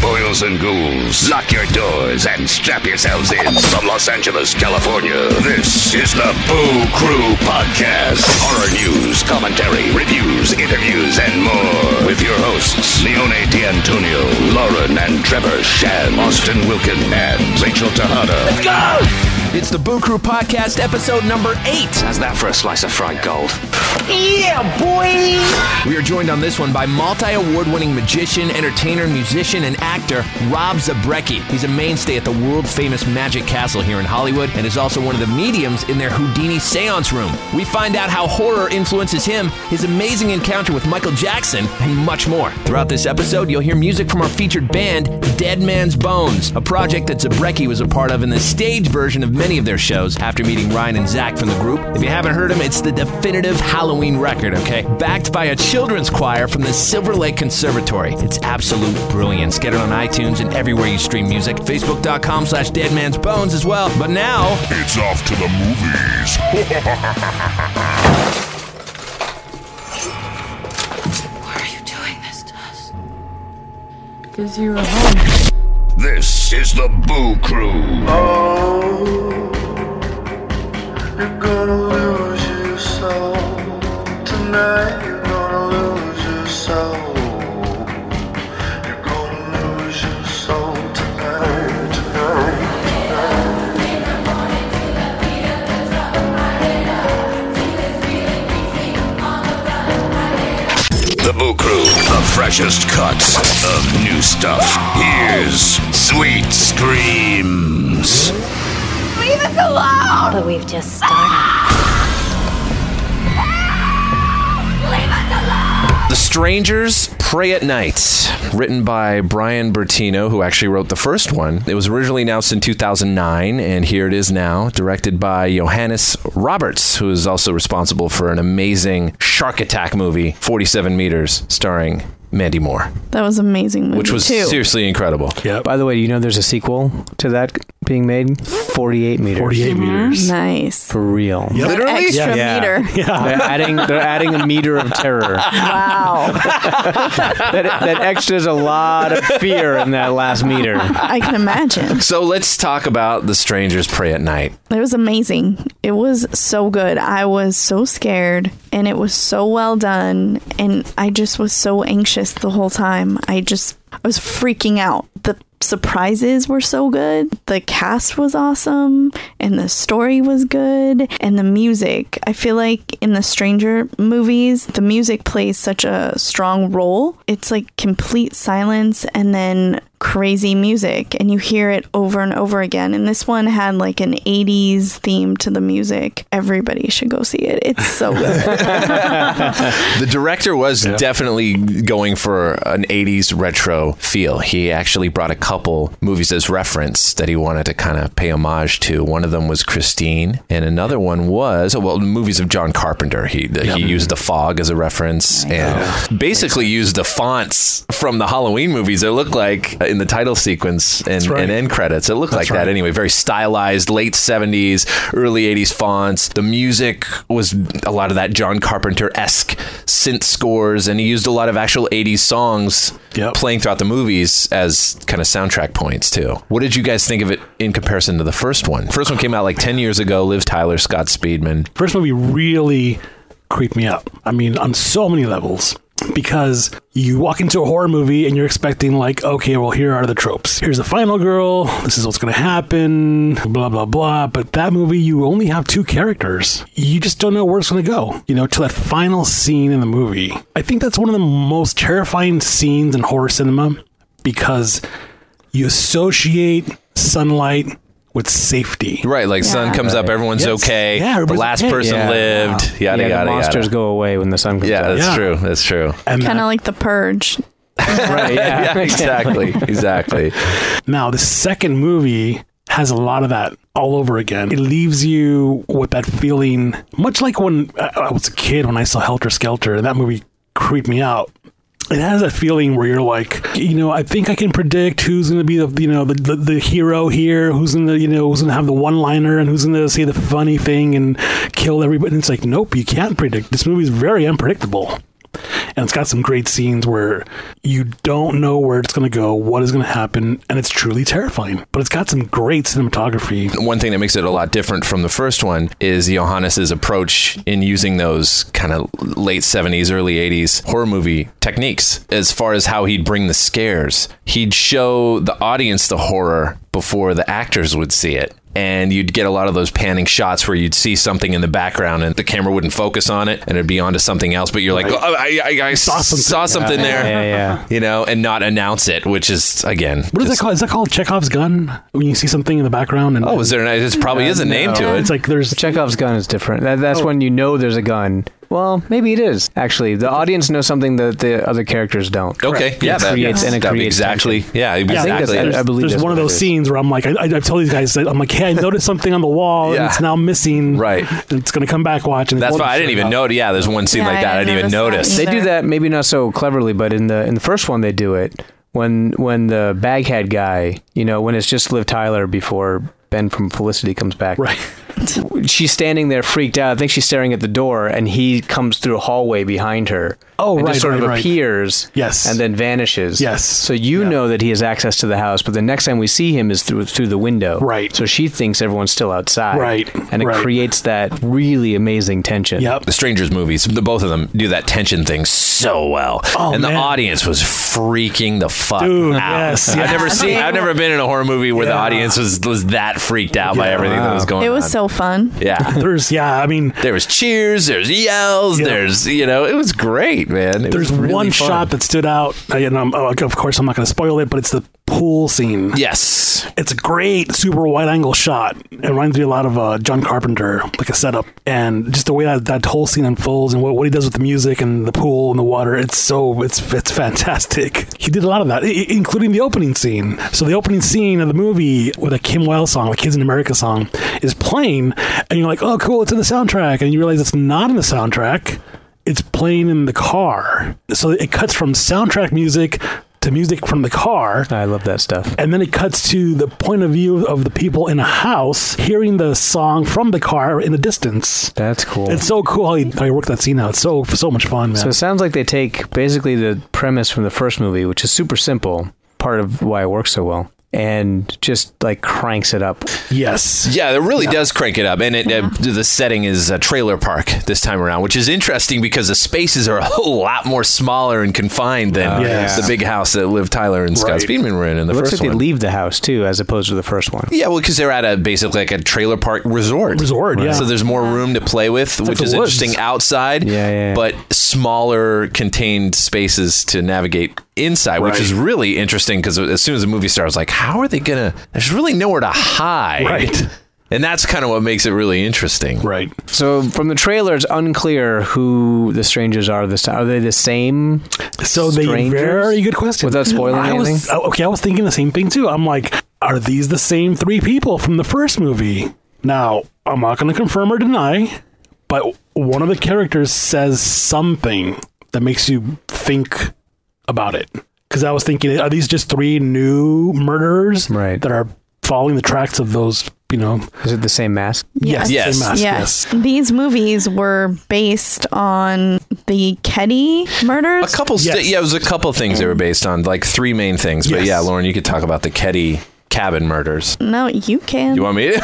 Boils and ghouls, lock your doors and strap yourselves in. From Los Angeles, California, this is the Boo Crew Podcast. Horror news, commentary, reviews, interviews, and more. With your hosts, Leone D'Antonio, Lauren and Trevor Shand, Austin Wilkin, and Rachel Tejada. Let's go! It's the Boo Crew Podcast, episode number eight. How's that for a slice of fried gold? Yeah, boy! We are joined on this one by multi award winning magician, entertainer, musician, and actor Rob Zabrecky. He's a mainstay at the world famous Magic Castle here in Hollywood and is also one of the mediums in their Houdini seance room. We find out how horror influences him, his amazing encounter with Michael Jackson, and much more. Throughout this episode, you'll hear music from our featured band, Dead Man's Bones, a project that Zabrecky was a part of in the stage version of many of their shows after meeting Ryan and Zach from the group. If you haven't heard them, it's the definitive Halloween record, okay? Backed by a children's choir from the Silver Lake Conservatory. It's absolute brilliance. Get it on iTunes and everywhere you stream music. Facebook.com slash Dead Man's deadmansbones as well. But now... It's off to the movies. Why are you doing this to us? Because you were home. This is the Boo Crew. Oh, you're gonna lose your soul tonight. Freshest cuts of new stuff. Here's Sweet Screams. Leave us alone! But we've just started. The Strangers Prey at Night, written by Brian Bertino, who actually wrote the first one. It was originally announced in 2009, and here it is now, directed by Johannes Roberts, who is also responsible for an amazing shark attack movie, 47 Meters, starring Mandy Moore, That was amazing movie which was too. seriously incredible. Yeah. By the way, do you know there's a sequel to that being made? 48 meters. 48 mm-hmm. meters. Nice. For real. Literally? Extra meter. They're adding they're adding a meter of terror. Wow. That, that extras a lot of fear in that last meter. I can imagine. So let's talk about The Strangers Prey at Night. It was amazing. It was so good. I was so scared and it was so well done and I just was so anxious the whole time. I just I was freaking out. The surprises were so good. The cast was awesome and the story was good and the music. I feel like in the Stranger movies, the music plays such a strong role. It's like complete silence and then crazy music and you hear it over and over again. And this one had like an 80s theme to the music. Everybody should go see it. It's so good. The director was definitely going for an 80s retro feel. He actually brought a couple movies as reference that he wanted to kind of pay homage to. One of them was Christine, and another one was, oh, well, movies of John Carpenter. He, he used The Fog as a reference and basically used the fonts from the Halloween movies. It looked like uh, in the title sequence and, right. and end credits. It looked That's like that anyway. Very stylized, late 70s, early 80s fonts. The music was a lot of that John Carpenter esque synth scores, and he used a lot of actual 80s songs Yep. playing throughout the movies as kind of soundtrack points, too. What did you guys think of it in comparison to the first one? First one came out like 10 years ago. Liv Tyler, Scott Speedman. First movie really creeped me up. I mean, on so many levels. because you walk into a horror movie and you're expecting like okay well here are the tropes here's the final girl this is what's going to happen blah blah blah but that movie you only have two characters you just don't know where it's going to go you know to that final scene in the movie i think that's one of the most terrifying scenes in horror cinema because you associate sunlight with safety Right, like sun Yeah. comes up, everyone's Yes. okay. Yeah, the everybody's last okay. person Yeah. lived. Yada yeah, yada the monsters yada. go away when the sun comes Yeah, out. that's Yeah. true. That's true. and Kind of like the purge. right. Yeah, yeah, exactly, exactly. Now, the second movie has a lot of that all over again. It leaves you with that feeling, much like when I I was a kid when I saw Helter Skelter, and that movie creeped me out. It has that feeling where you're like, you know, I think I can predict who's going to be the, you know, the, the, the hero here, who's going to, you know, who's going to have the one-liner, and who's going to say the funny thing and kill everybody. And it's like, nope, you can't predict. This movie is very unpredictable and it's got some great scenes where you don't know where it's going to go, what is going to happen, and it's truly terrifying. But it's got some great cinematography. One thing that makes it a lot different from the first one is Johannes's approach in using those kind of late 70s, early 80s horror movie techniques as far as how he'd bring the scares. He'd show the audience the horror before the actors would see it. And you'd get a lot of those panning shots where you'd see something in the background and the camera wouldn't focus on it and it'd be onto something else. But you're like, oh, I, I, I saw something. something, saw something Yeah, there. yeah, yeah. You know, and not announce it, which is, again. What is that called? Is that called Chekhov's gun? When you see something in the background and Oh, is there? An, it probably is a name to it. It's like there's Chekhov's gun is different. That, Oh. that's when you know there's a gun. Well, maybe it is actually. The audience knows something that the other characters don't. Okay, yeah, It that creates and it creates exactly. tension. Yeah, I think that's- exactly. I- there's, I believe there's one of those scenes where I'm like, I, I, I've told these guys that I'm like, hey, I noticed something on the wall Yeah. and it's now missing. Right. And it's going to come back watch. And That's it's- why I didn't even know. Yeah, there's one scene Yeah, like that. I didn't even didn't notice. notice They do that maybe not so cleverly, but in the in the first one they do it when when the baghead guy, you know, when it's just Liv Tyler before Ben from Felicity comes back. Right. She's standing there freaked out. I think she's staring at the door, and he comes through a hallway behind her. Oh, and right, just sort right, of right. appears. Yes. and then vanishes. Yes. So you Yeah. know that he has access to the house, but the next time we see him is through through the window. Right. So she thinks everyone's still outside. Right, And it right. creates that really amazing tension. Yep. The Strangers movies, the both of them do that tension thing so well, Oh, and the audience was freaking the fuck Dude, out. yes, I've never seen, I've never been in a horror movie where the audience was was that freaked out by Yeah. everything that was going on. It was so fun. yeah. There's, yeah, I mean, There was cheers, there's yells, Yeah. there's you know, it was great, man. It there's really one fun. shot that stood out. And I'm, of course, I'm not going to spoil it, but it's the pool scene. Yes. It's a great super wide angle shot. It reminds me a lot of uh, John Carpenter, like a setup, and just the way that, that whole scene unfolds and what, what he does with the music and the pool and the water. It's so it's it's fantastic. He did a lot of that, including the opening scene. So the opening scene of the movie with a Kim Wilde song, the Kids in America song, is playing, and you're like, oh, cool, it's in the soundtrack, and you realize it's not in the soundtrack. It's playing in the car. So it cuts from soundtrack music to music from the car I love that stuff. and then it cuts to the point of view of the people in a house hearing the song from the car in the distance. That's cool. It's so cool how you, how he worked that scene out. It's so so much fun, man. So it sounds like they take basically the premise from the first movie, which is super simple, part of why it works so well, and just like cranks it up. yes. Yeah, it really does crank it up, and it, uh, the setting is a trailer park this time around, which is interesting because the spaces are a whole lot more smaller and confined than Yes. the big house that Liv Tyler and Scott Right. Speedman were in in the It looks first like one. they leave the house too, as opposed to the first one. yeah, well, because they're at a basically like a trailer park resort. Resort, yeah. So there's more room to play with, like which the is woods. interesting outside. Yeah, yeah, yeah. But smaller, contained spaces to navigate inside, which is really interesting because as soon as the movie starts, like, how are they gonna? There's really nowhere to hide. Right. And that's kind of what makes it really interesting. Right. So from the trailer, it's unclear who the strangers are this time. Are they the same? So they Strangers? very good question. Without spoiling I was, anything? oh, okay, I was thinking the same thing too. I'm like, are these the same three people from the first movie? Now, I'm not going to confirm or deny, but one of the characters says something that makes you think about it. Because I was thinking, are these just three new murderers Right. that are following the tracks of those, you know? Is it the same mask? Yes. Yes. same mask, Yes. These movies were based on the Keddie murders. A couple, sta- Yes. yeah, it was a couple things they were based on, like three main things. But yeah, Lauren, you could talk about the Keddie cabin murders. No, you can. You want me?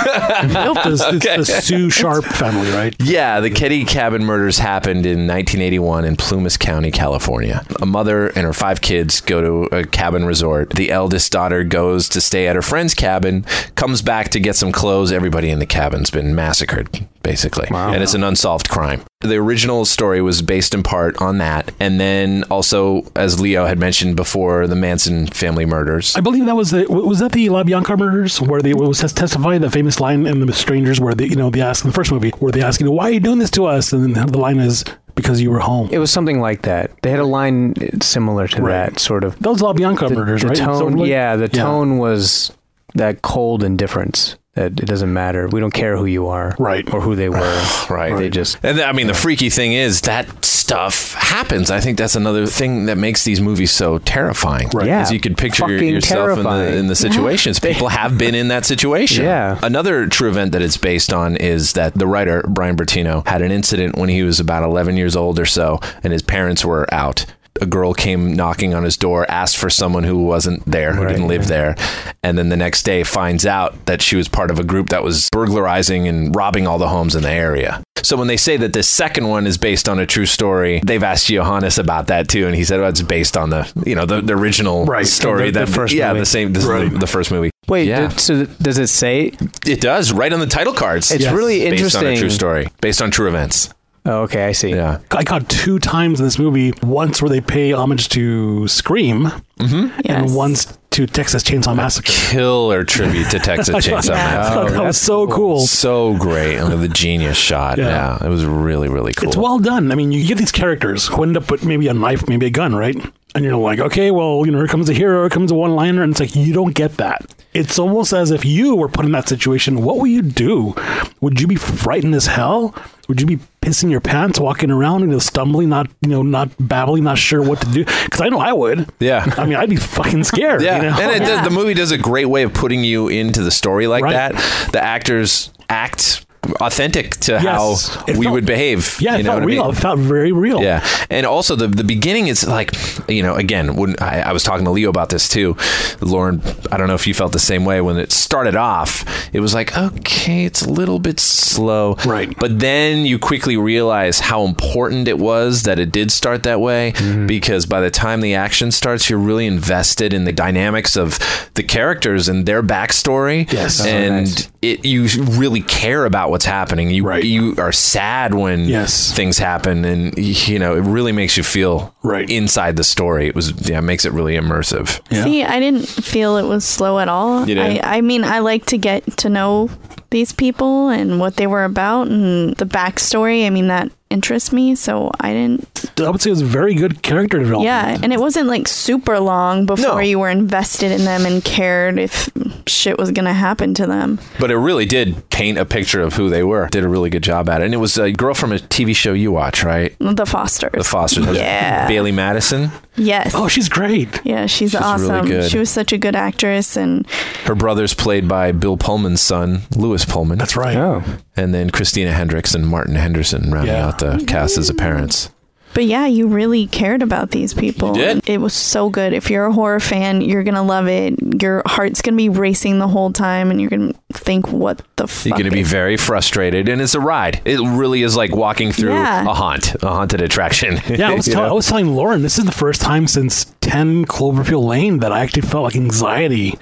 Nope, it's, it's Okay. the Sue Sharp family, right? Yeah, the Keddie cabin murders happened in 1981 in Plumas County, California. A mother and her five kids go to a cabin resort. The eldest daughter goes to stay at her friend's cabin, comes back to get some clothes. Everybody in the cabin's been massacred, basically. And it's an unsolved crime. The original story was based in part on that. And then also, as Leo had mentioned before, the Manson family murders. I believe that was the was that the LaBianca murders where they was testifying the famous line in the Strangers where they you know they ask in the first movie where they asking why are you doing this to us and then the line is because you were home. It was something like that. They had a line similar to Right. that, sort of. Those LaBianca murders, the right? tone, Sort of like- yeah, the tone was that cold indifference that it doesn't matter. We don't care who you are, Right. or who they were. Right. They just And I mean, the freaky thing is that stuff happens. I think that's another thing that makes these movies so terrifying. Right. Yeah. Is you could picture your- Fucking yourself in the, terrifying. in the situations. People have been in that situation. Yeah. Another true event that it's based on is that the writer, Brian Bertino, had an incident when he was about 11 years old or so, and his parents were out. A girl came knocking on his door, asked for someone who wasn't there, who Right, didn't live there. And then the next day finds out that she was part of a group that was burglarizing and robbing all the homes in the area. So when they say that this second one is based on a true story, they've asked Johannes about that too, and he said well, it's based on the you know the, the original Right, story the- the that first yeah movie. the same this is the, the first movie. wait. yeah, th- so does it say? it does right on the title cards. It's really interesting. based on a true story, based on true events. Oh, okay, I see. Yeah, I caught two times in this movie. Once where they pay homage to Scream, mm-hmm. Yes. and once to Texas Chainsaw Massacre. killer tribute to Texas Chainsaw I Massacre. thought that was so cool. So great, I mean, the genius shot. Yeah. Yeah. it was really really cool. It's well done. I mean, you get these characters who end up with maybe a knife, maybe a gun, right? And you're like, okay, well, you know, here comes a hero, here comes a one liner. And it's like, you don't get that. It's almost as if you were put in that situation. What would you do? Would you be frightened as hell? Would you be pissing your pants, walking around, you know, stumbling, not, you know, not babbling, not sure what to do? Because I know I would. Yeah. I mean, I'd be fucking scared. Yeah, You know? and it, Yeah. the movie does a great way of putting you into the story like Right. that. The actors act authentic to Yes. how It we felt- would behave. yeah, it know felt what I mean? real. It felt very real. Yeah, and also the the beginning is like, you know, again, when I, I was talking to Leo about this too, Lauren. I don't know if you felt the same way when it started off. It was like, okay, it's a little bit slow, Right. But then you quickly realize how important it was that it did start that way, Mm-hmm. because by the time the action starts, you're really invested in the dynamics of the characters and their backstory. Yes. Oh, and nice. it you really care about what's happening. You Right. you are sad when Yes. things happen and you know it really makes you feel Right. inside the story it was yeah it makes it really immersive Yeah. See, I didn't feel it was slow at all. You didn't? I, I mean, I like to get to know these people and what they were about and the backstory. I mean, that interests me. So I didn't. I would say it was very good character development. Yeah, and it wasn't like super long before No. you were invested in them and cared if shit was gonna happen to them. but it really did paint a picture of who they were did a really good job at it and it was a girl from a tv show you watch right The Fosters. the fosters Yeah. bailey madison Yes. Oh, she's great. yeah, she's, She's really awesome. good. She was such a good actress, and her brother's played by bill pullman's son lewis pullman That's right. Oh, and then christina hendricks and martin henderson rounding Yeah. out the cast as the parents but yeah, you really cared about these people. You did. It was so good. If you're a horror fan, you're gonna love it. Your heart's gonna be racing the whole time, and you're gonna think, "What the fuck?" you're going to be very frustrated and it's a ride it really is like walking through Yeah. a haunt a haunted attraction Yeah, I was, tell- I was telling Lauren, this is the first time since 10 Cloverfield Lane that I actually felt like anxiety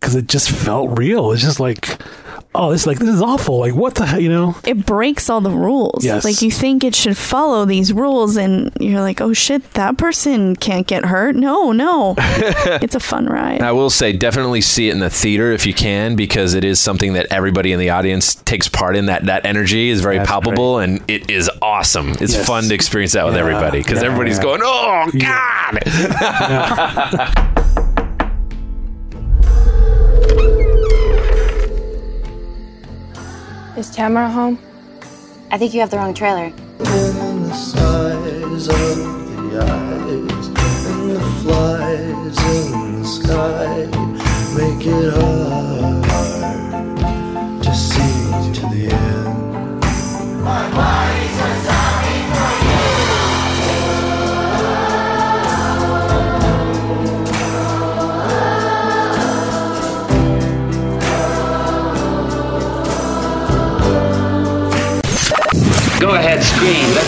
because it just felt real. It's just like, oh, this like this is awful. Like what the hell, you know? it breaks all the rules. Yes. Like you think it should follow these rules, and you're like, "Oh shit, that person can't get hurt." No, no, it's a fun ride. I will say, definitely see it in the theater if you can, because it is something that everybody in the audience takes part in. That that energy is very That's palpable, and it is awesome. It's Yes. fun to experience that with Yeah. everybody because Yeah. everybody's Yeah. going, "Oh God!" Is Tamara home? I think you have the wrong trailer. And the size of the eyes and the flies in the sky make it hard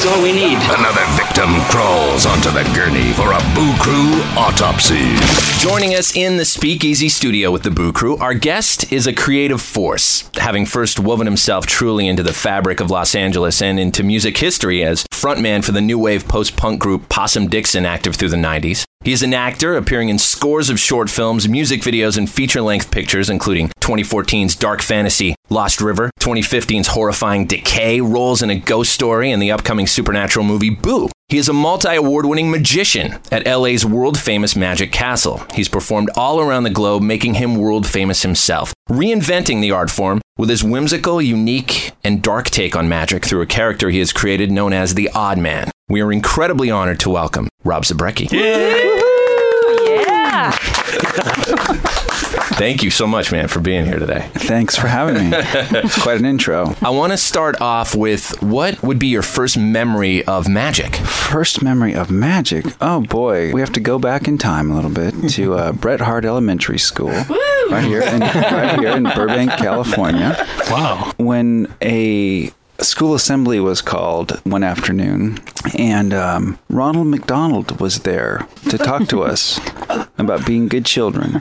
That's all we need. Another victim crawls onto the gurney for a Boo Crew autopsy. Joining us in the Speakeasy studio with the Boo Crew, our guest is a creative force, having first woven himself truly into the fabric of Los Angeles and into music history as frontman for the new wave post punk group Possum Dixon, active through the 90s. He is an actor appearing in scores of short films, music videos, and feature length pictures, including 2014's dark fantasy Lost River, 2015's horrifying Decay, roles in a ghost story, and the upcoming supernatural movie Boo. He is a multi award winning magician at LA's world famous Magic Castle. He's performed all around the globe, making him world famous himself, reinventing the art form with his whimsical, unique, and dark take on magic through a character he has created known as the Odd Man. We are incredibly honored to welcome Rob Zabrecky. Yeah. Thank you so much, man, for being here today. Thanks for having me. It's quite an intro. I want to start off with what would be your first memory of magic? First memory of magic. Oh boy, we have to go back in time a little bit to uh, Bret Harte Elementary School, right here in right here in Burbank, California. Wow. When a school assembly was called one afternoon, and um, Ronald McDonald was there to talk to us about being good children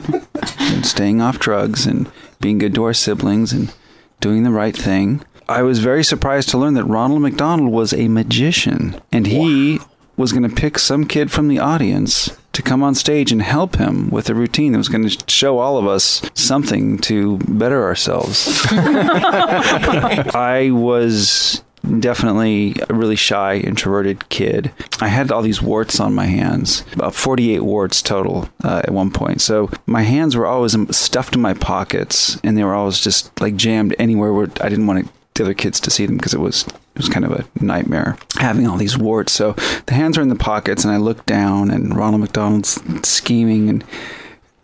and staying off drugs and being good to our siblings and doing the right thing. I was very surprised to learn that Ronald McDonald was a magician, and he was going to pick some kid from the audience to come on stage and help him with a routine that was going to show all of us something to better ourselves. I was definitely a really shy, introverted kid. I had all these warts on my hands, about 48 warts total uh, at one point. So my hands were always stuffed in my pockets, and they were always just like jammed anywhere where I didn't want the other kids to see them because it was it was kind of a nightmare having all these warts. So the hands are in the pockets, and I looked down, and Ronald McDonald's scheming, and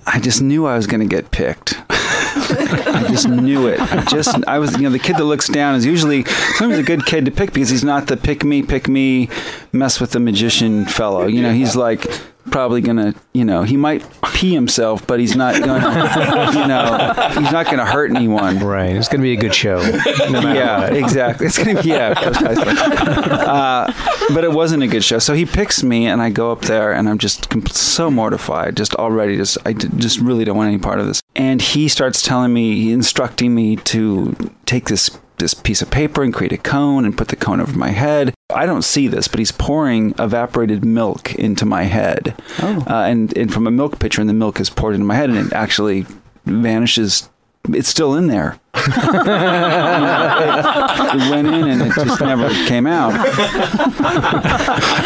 I just knew I was going to get picked. I just knew it. I just I was you know the kid that looks down is usually sometimes a good kid to pick because he's not the pick me pick me mess with the magician fellow. You know he's like probably gonna you know he might pee himself but he's not gonna you know he's not gonna hurt anyone. Right. It's going to be a good show. No yeah, what. exactly. It's gonna be yeah. Uh, but it wasn't a good show. So he picks me, and I go up there, and I'm just com- so mortified, just already, just I d- just really don't want any part of this. And he starts telling me, instructing me to take this this piece of paper and create a cone and put the cone over my head. I don't see this, but he's pouring evaporated milk into my head, uh, and and from a milk pitcher, and the milk is poured into my head, and it actually vanishes. It's still in there. It went in and it just never came out.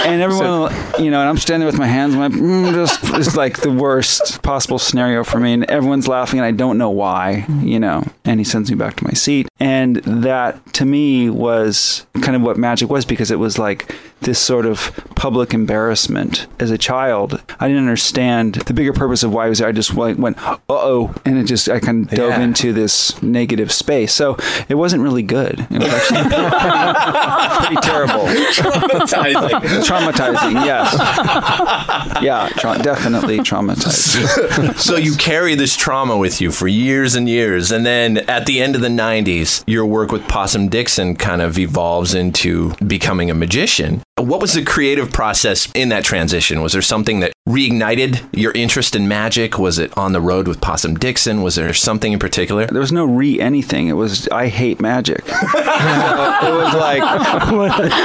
and everyone, you know, and I'm standing there with my hands, my mm, just it's like the worst possible scenario for me, and everyone's laughing, and I don't know why, you know. And he sends me back to my seat, and that to me was kind of what magic was because it was like this sort of public embarrassment. As a child, I didn't understand the bigger purpose of why I was there. I just like went, uh oh, and it just I kind of dove Yeah. into this negative space. So it wasn't really good. It was actually pretty terrible. Traumatizing. Traumatizing, yes. Yeah, tra- definitely traumatizing. so you carry this trauma with you for years and years, and then at the end of the '90s, your work with Possum Dixon kind of evolves into becoming a magician. What was the creative process in that transition? Was there something that reignited your interest in magic? Was it on the road with Possum Dixon? Was there something in particular? There was no re anything. It was I hate magic. So it was like,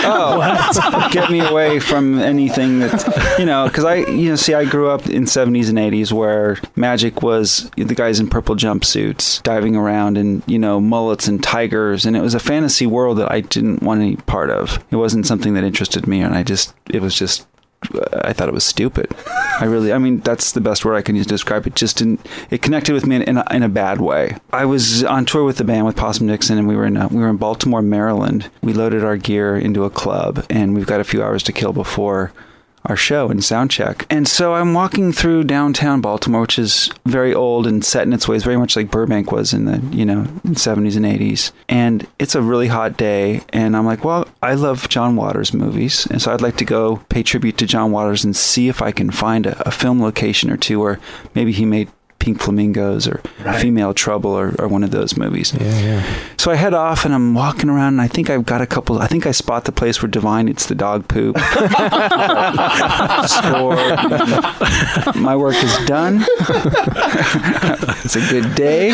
oh, get me away from anything that you know. Because I, you know, see, I grew up in '70s and '80s where magic was the guys in purple jumpsuits diving around and you know mullets and tigers, and it was a fantasy world that I didn't want any part of. It wasn't something that interested me, and I just, it was just I thought it was stupid. I really, I mean, that's the best word I can use to describe it. Just didn't, it connected with me in, in, a, in a bad way. I was on tour with the band with Possum Dixon, and we were in uh we were in Baltimore, Maryland. We loaded our gear into a club, and we've got a few hours to kill before our show and sound check. And so I'm walking through downtown Baltimore, which is very old and set in its ways, very much like Burbank was in the, you know, 70s and 80s. And it's a really hot day. And I'm like, well, I love John Waters movies. And so I'd like to go pay tribute to John Waters and see if I can find a, a film location or two where maybe he made Pink Flamingos or Female Trouble or, or one of those movies. Yeah, yeah. So So I head off and I'm walking around and I think I've got a couple. I think I spot the place where Divine eats the dog poop. Score. My work is done. it's a good day.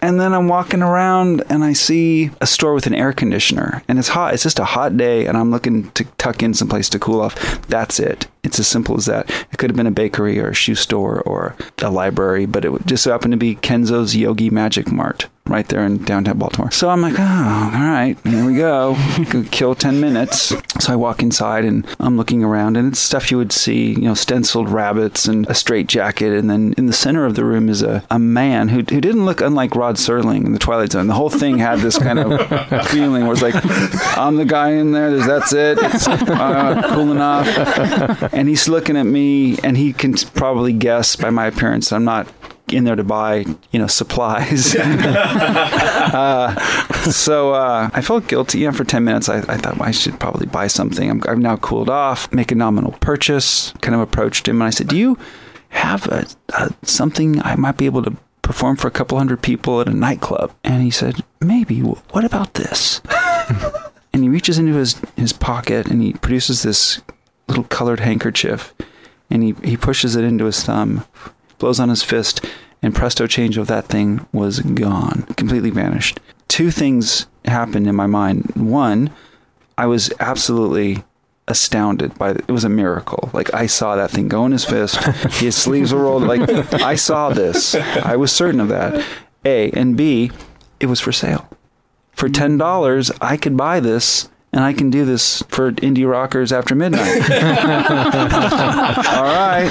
and then I'm walking around and I see a store with an air conditioner and it's hot. It's just a hot day and I'm looking to tuck in someplace to cool off. That's it. It's as simple as that. It could have been a bakery or a shoe store or a library, but it just happened to be Kenzo's Yogi Magic Mart right there in downtown Baltimore. So I'm like, oh, all right, here we go. Could Kill 10 minutes. So I walk inside and I'm looking around and it's stuff you would see, you know, stenciled rabbits and a straight jacket. And then in the center of the room is a, a man who, who didn't look unlike Rod Serling in The Twilight Zone. The whole thing had this kind of feeling where it's like, I'm the guy in there. That's it. It's uh, cool enough. And he's looking at me and he can probably guess by my appearance I'm not in there to buy, you know, supplies. uh, so uh, I felt guilty. You know, for 10 minutes, I, I thought well, I should probably buy something. I'm, I've now cooled off, make a nominal purchase, kind of approached him. And I said, Do you have a, a, something I might be able to perform for a couple hundred people at a nightclub? And he said, Maybe. What about this? and he reaches into his, his pocket and he produces this little colored handkerchief and he, he pushes it into his thumb, blows on his fist, and presto change of that thing was gone, completely vanished. Two things happened in my mind. One, I was absolutely astounded by it. it was a miracle. Like I saw that thing go in his fist, his sleeves were rolled. Like I saw this. I was certain of that. A and B, it was for sale. For ten dollars, I could buy this and I can do this for indie rockers after midnight. All right,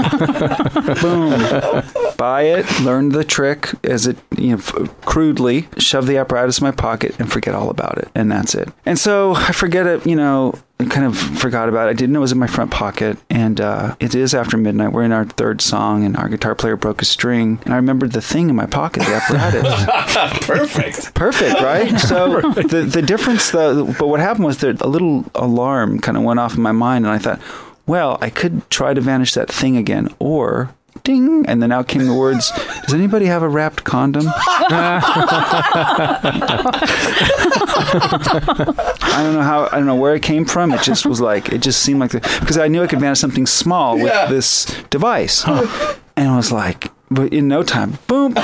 boom, buy it, learn the trick as it you know crudely, shove the apparatus in my pocket and forget all about it, and that's it. And so I forget it, you know. Kind of forgot about it. I didn't know it was in my front pocket, and uh, it is after midnight. We're in our third song, and our guitar player broke a string, and I remembered the thing in my pocket, the apparatus. Perfect. Perfect, right? So the the difference, though, but what happened was that a little alarm kind of went off in my mind, and I thought, well, I could try to vanish that thing again, or ding, and then out came the words, "Does anybody have a wrapped condom?" I don't know how, I don't know where it came from. It just was like, it just seemed like the, because I knew I could manage something small with Yeah. this device, and I was like. But in no time, boom. so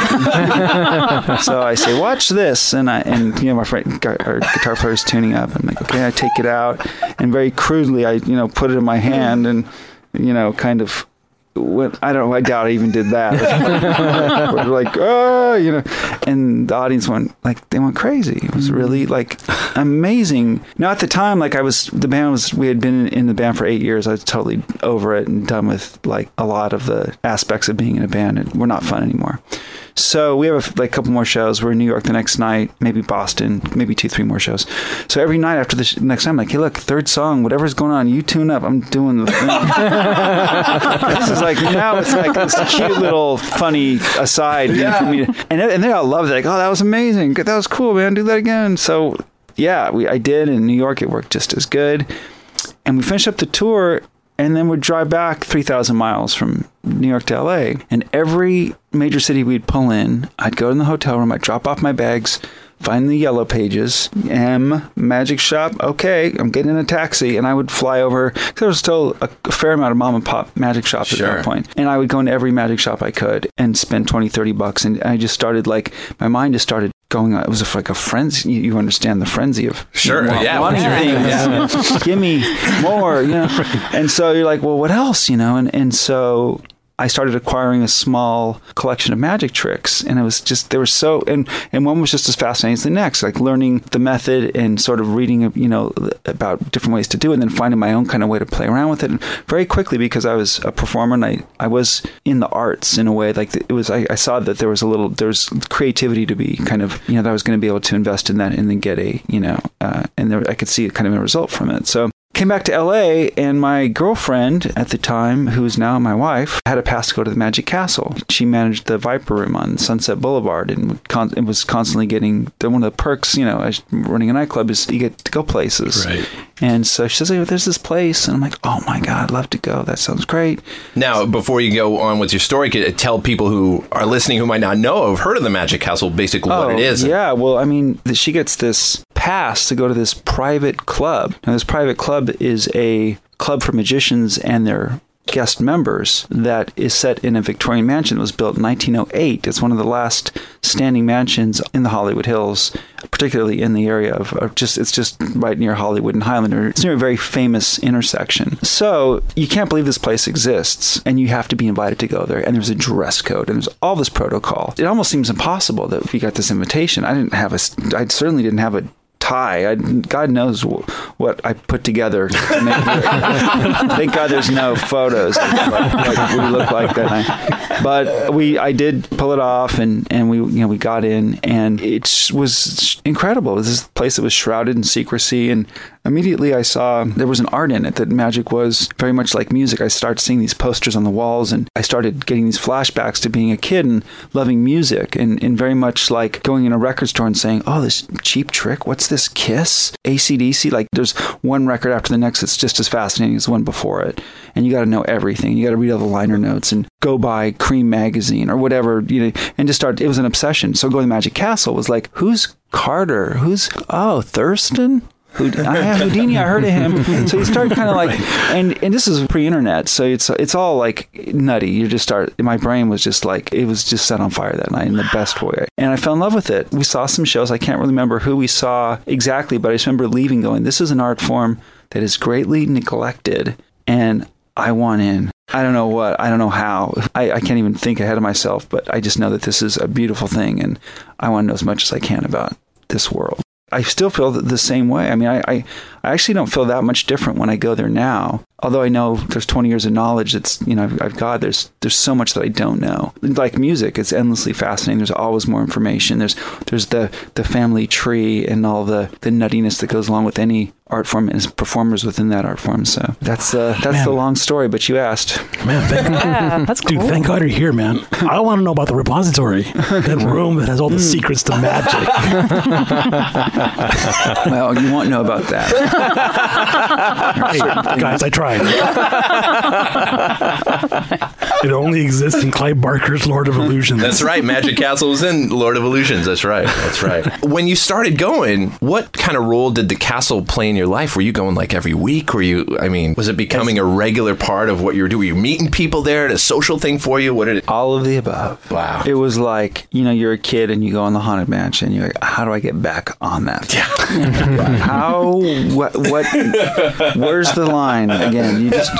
I say, "Watch this," and I and you know my friend, our guitar player is tuning up. I'm like, "Okay," I take it out, and very crudely, I you know put it in my hand, and you know, kind of went, I don't know, I doubt I even did that. Like, oh, you know, and the audience went, like, they went crazy. It was really, mm-hmm. like, amazing. Now, at the time, like, I was, the band was, we had been in the band for eight years. I was totally over it and done with, like, a lot of the aspects of being in a band, and we're not fun anymore. So we have a, like a couple more shows. We're in New York the next night, maybe Boston, maybe two, three more shows. So every night after the sh- next time, I'm like, hey, look, third song, whatever's going on, you tune up. I'm doing the thing. is like now it's like this cute little funny aside know, for me, to, and and they all loved it. Like, oh, that was amazing. That was cool, man. Do that again. So yeah, we I did in New York. It worked just as good, and we finished up the tour. And then we'd drive back 3,000 miles from New York to LA. And every major city we'd pull in, I'd go in the hotel room, I'd drop off my bags, find the yellow pages, M, magic shop, okay, I'm getting in a taxi. And I would fly over, 'cause there was still a, fair amount of mom and pop magic shops at that point. And I would go into every magic shop I could and spend 20, 30 bucks. And I just started like, my mind just started going on. It was like a frenzy. You, you understand the frenzy of Sure, wa- yeah, wanting sure. things. Give me more, you know. And so you're like, well, what else, you know? And and so I started acquiring a small collection of magic tricks, and it was just they were so and and one was just as fascinating as the next, like learning the method and sort of reading, you know, about different ways to do it, and then finding my own kind of way to play around with it. And very quickly, because I was a performer and I I was in the arts in a way, like it was I, I saw that there was a little there's creativity to be kind of you know that I was going to be able to invest in that and then get a you know uh, and there I could see kind of a result from it. So came back to LA and my girlfriend at the time, who is now my wife, had a pass to go to the Magic Castle. She managed the Viper Room on Sunset Boulevard and con- and was constantly getting the, one of the perks, you know, as running a nightclub is you get to go places. Right. And so she says, hey, there's this place. And I'm like, oh my God, I'd love to go. That sounds great. Now, before you go on with your story, could you tell people who are listening who might not know have heard of the Magic Castle, basically what it oh, is. Oh, Yeah, well, I mean, she gets this pass to go to this private club. Now, this private club is a club for magicians and their guest members that is set in a Victorian mansion that was built in 1908. It's one of the last standing mansions in the Hollywood Hills, particularly in the area of, of just it's just right near Hollywood and Highlander. It's near a very famous intersection. So you can't believe this place exists, and you have to be invited to go there. And there's a dress code, and there's all this protocol. It almost seems impossible that we got this invitation. I didn't have a, I certainly didn't have a tie. I, God knows what I put together. To. Thank God there's no photos what, we look like that. But we, I did pull it off, and and we, you know, we got in, and it was incredible. It was this place that was shrouded in secrecy, and immediately I saw there was an art in it that magic was very much like music. I started seeing these posters on the walls, and I started getting these flashbacks to being a kid and loving music, and, and very much like going in a record store and saying, "Oh, this cheap trick. What's this? Kiss, ACDC." Like there's one record after the next that's just as fascinating as the one before it, and you got to know everything. You got to read all the liner notes and go buy Creem magazine or whatever, you know, and just start. It was an obsession. So going to Magic Castle was like, who's Carter? Who's oh Thurston? Houd- I have Houdini. I heard of him. So you start kind of like, and and this is pre-internet, so it's it's all like nutty. You just start. My brain was just like it was just set on fire that night in the best way, and I fell in love with it. We saw some shows. I can't really remember who we saw exactly, but I just remember leaving, going, "This is an art form that is greatly neglected, and I want in." I don't know what. I don't know how. I, I can't even think ahead of myself, but I just know that this is a beautiful thing, and I want to know as much as I can about this world. I still feel the same way. I mean, I, I, I actually don't feel that much different when I go there now. Although I know there's 20 years of knowledge that's, you know, I've, I've got, there's, there's so much that I don't know. Like music, it's endlessly fascinating. There's always more information. There's, there's the, the family tree and all the, the nuttiness that goes along with any art form and performers within that art form. So that's, uh, that's the long story, but you asked. Man, thank, Yeah, that's dude, thank God you're here, man. I want to know about the repository, that room that has all the secrets to magic. Well, you won't know about that. Hey, guys, I tried. it only exists in Clive Barker's Lord of Illusions. That's right. Magic Castle was in Lord of Illusions. That's right. That's right. When you started going, what kind of role did the castle play in your life? Were you going like every week? Were you, I mean, was it becoming a regular part of what you were doing? Were you meeting people there? A social thing for you? What did it? All of the above. Wow. It was like, you know, you're a kid and you go on the Haunted Mansion you're like, how do I get back on that? Yeah. how, what, what, where's the line again? You just,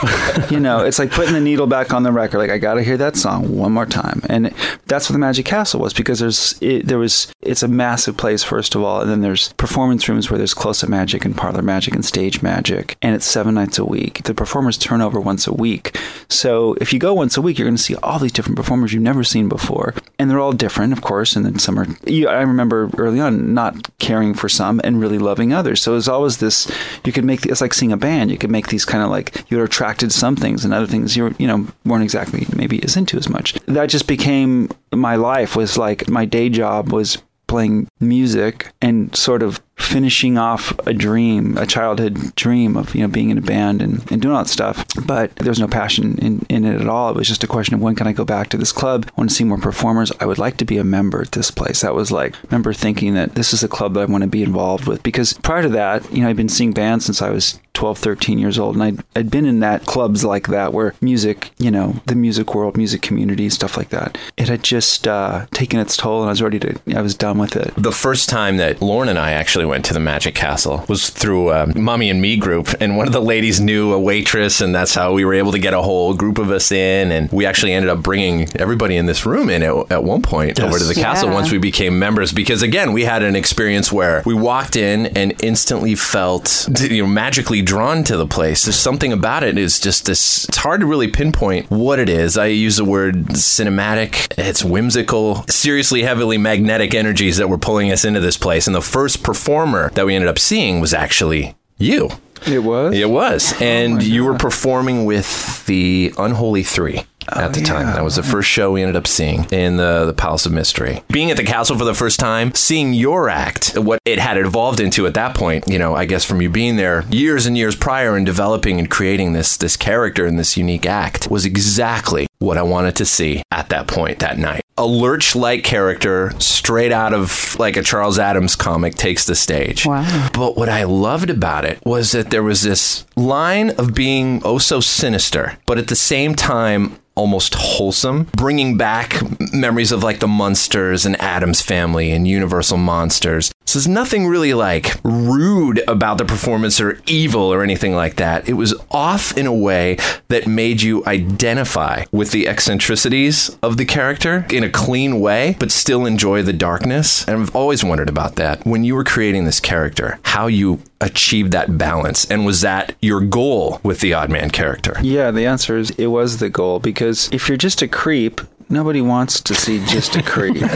you know, it's like putting the needle back on the record. Like, I got to hear that song one more time. And that's what the Magic Castle was because there's, it, there was, it's a massive place, first of all. And then there's performance rooms where there's close up magic and parlor magic and stage magic. And it's seven nights a week. The performers turn over once a week. So if you go once a week, you're going to see all these different performers you've never seen before. And they're all different, of course. And then some are, I remember early on not caring for some and really loving others. So it was always this, you could make, it's like seeing a band. You could make these kind of like, you're attracted to some things and other things you're you know, weren't exactly maybe as into as much. That just became my life was like, my day job was playing music and sort of finishing off a dream, a childhood dream of you know being in a band and, and doing all that stuff. But there was no passion in, in it at all. It was just a question of when can I go back to this club? I want to see more performers. I would like to be a member at this place. That was like I remember thinking that this is a club that I want to be involved with because prior to that, you know, I'd been seeing bands since I was 12, 13 years old. And I'd, I'd been in that clubs like that where music, you know, the music world, music community, stuff like that. It had just uh, taken its toll and I was ready to, I was done with it. The first time that Lauren and I actually went to the Magic Castle was through uh, a Mommy and Me group, and one of the ladies knew a waitress, and that's how we were able to get a whole group of us in. And we actually ended up bringing everybody in this room in at, at one point Yes. over to the castle Yeah. once we became members. Because again, we had an experience where we walked in and instantly felt you know magically drawn to the place. There's something about it is just this. It's hard to really pinpoint what it is. I use the word cinematic. It's whimsical, seriously heavily magnetic energies that were pulling us into this place. And the first performer that we ended up seeing was actually you. It was. It was, oh and you were performing with the Unholy Three at oh, the time. That was the first show we ended up seeing in the, the Palace of Mystery. Being at the castle for the first time, seeing your act, what it had evolved into at that point, you know, I guess from you being there years and years prior and developing and creating this this character and this unique act was exactly what I wanted to see at that point that night. A lurch like character straight out of like a Charles Addams comic takes the stage. Wow. But what I loved about it was that there was this line of being oh so sinister, but at the same time almost wholesome, bringing back memories of like the Munsters and Addams family and Universal Monsters. So there's nothing really like rude about the performance or evil or anything like that. It was off in a way that made you identify with the eccentricities of the character in a clean way, but still enjoy the darkness. And I've always wondered about that. When you were creating this character, how you achieved that balance. And was that your goal with the odd man character? Yeah, the answer is it was the goal because if you're just a creep, nobody wants to see just a creep. you know,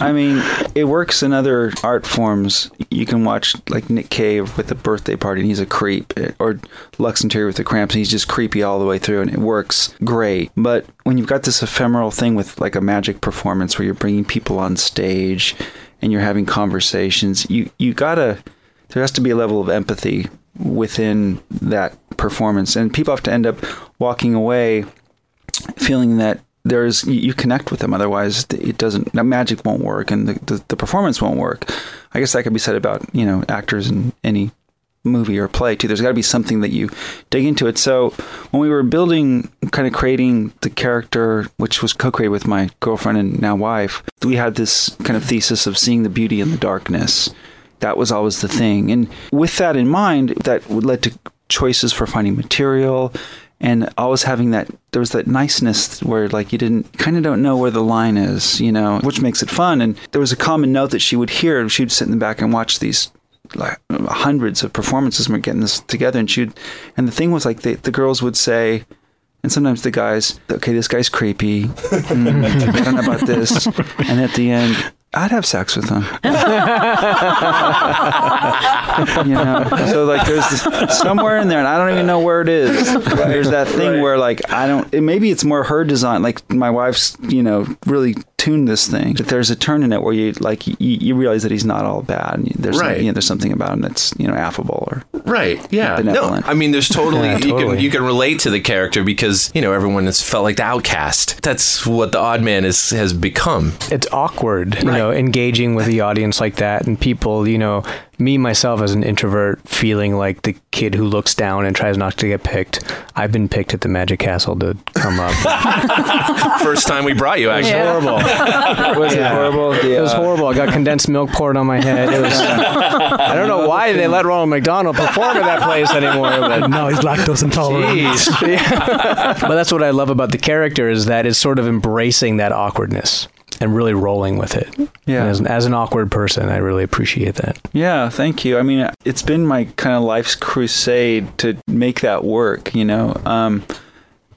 I mean, it works in other art forms. You can watch like Nick Cave with the birthday party and he's a creep, or Lux Interior with the cramps and he's just creepy all the way through and it works great. But when you've got this ephemeral thing with like a magic performance where you're bringing people on stage and you're having conversations, you you gotta there has to be a level of empathy within that performance, and people have to end up walking away feeling that there's you connect with them otherwise it doesn't magic won't work and the, the, the, performance won't work. I guess that could be said about you know actors in any movie or play too. There's got to be something that you dig into it. So when we were building kind of creating the character which was co-created with my girlfriend and now wife we had this kind of thesis of seeing the beauty in the darkness. That was always the thing. And with that in mind that would led to choices for finding material and always having that there was that niceness where like you didn't kind of don't know where the line is you know which makes it fun. And there was a common note that she would hear. She'd sit in the back and watch these like hundreds of performances and we're getting this together. And she'd and the thing was like the, the girls would say and sometimes the guys okay this guy's creepy. Mm, i don't know about this. And at the end I'd have sex with them. you know, so like there's this, somewhere in there, and I don't even know where it is. There's that thing right. where like I don't. It, maybe it's more her design. Like my wife's, you know, really tuned this thing. That there's a turn in it where you like you, you realize that he's not all bad. There's right. you know, there's something about him that's you know affable or right. Yeah. No, I mean, there's totally, yeah, totally. you can you can relate to the character because you know everyone has felt like the outcast. That's what the odd man is has become. It's awkward, right. you know, engaging with the audience like that, and people, you know, me myself as an introvert feeling like the kid who looks down and tries not to get picked. I've been picked at the Magic Castle to come up. First time we brought you, actually. Yeah. Horrible. was yeah. it horrible? Yeah. It was horrible. I got condensed milk poured on my head. It was. I don't know why they let Ronald McDonald perform at that place anymore. But no, he's lactose intolerant. but that's what I love about the character is that it's sort of embracing that awkwardness and really rolling with it. Yeah. As, as, an awkward person, I really appreciate that. Yeah, thank you. I mean, it's been my kind of life's crusade to make that work, you know. Um,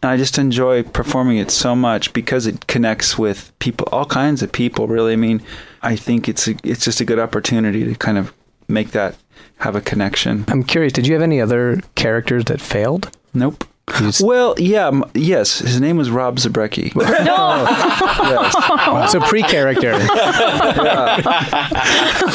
and I just enjoy performing it so much because it connects with people, all kinds of people, really. I mean, I think it's a, it's just a good opportunity to kind of make that have a connection. I'm curious, did you have any other characters that failed? Nope. He's, well, yeah, yes. His name was Rob Zabrecky. no. yes. So pre-character. yeah.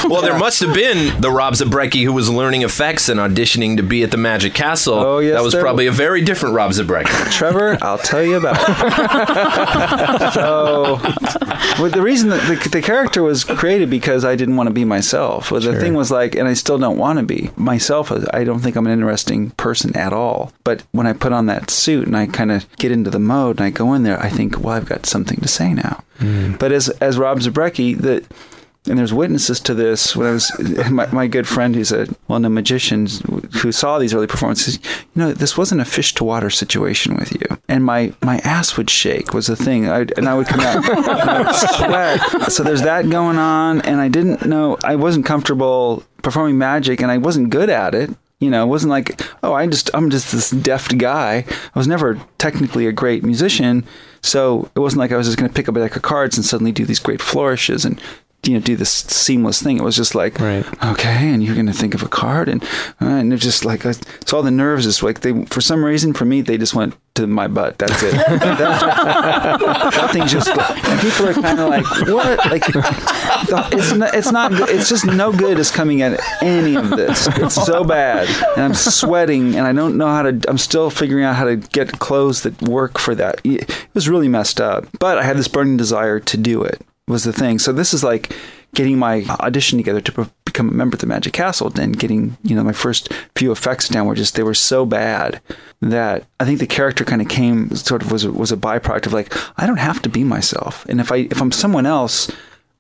Well, there must have been the Rob Zabrecky who was learning effects and auditioning to be at the Magic Castle. Oh, yes. That was probably a very different Rob Zabrecky. Trevor, I'll tell you about it. so, well, the reason that the, the, character was created because I didn't want to be myself. Well, the sure. thing was like, and I still don't want to be myself. I don't think I'm an interesting person at all. But when I put on that suit and I kind of get into the mode and I go in there, I think, well, I've got something to say now. Mm. But as as Rob Zabrecky, that and there's witnesses to this. When I was my, my good friend, who's a well-known magician, who saw these early performances, you know, this wasn't a fish to water situation with you. And my my ass would shake was the thing, I'd, and I would come out would sweat. So there's that going on, and I didn't know I wasn't comfortable performing magic, and I wasn't good at it. You know, it wasn't like, oh, I just I'm just this deft guy. I was never technically a great musician, so it wasn't like I was just going to pick up a deck of cards and suddenly do these great flourishes and you know do this seamless thing. It was just like right. okay, and you're going to think of a card, and uh, and it's just like I, so all the nerves is like they for some reason for me they just went to my butt. That's it. That's nothing just and people are kind of like what like it's not, it's not it's just no good is coming at any of this. It's so bad, and I'm sweating, and I don't know how to. I'm still figuring out how to get clothes that work for that. It was really messed up, but I had this burning desire to do it. Was the thing. So this is like getting my audition together to pro- become a member of the Magic Castle and getting, you know, my first few effects down were just they were so bad that I think the character kind of came sort of was a, was a byproduct of like I don't have to be myself. And if I if I'm someone else,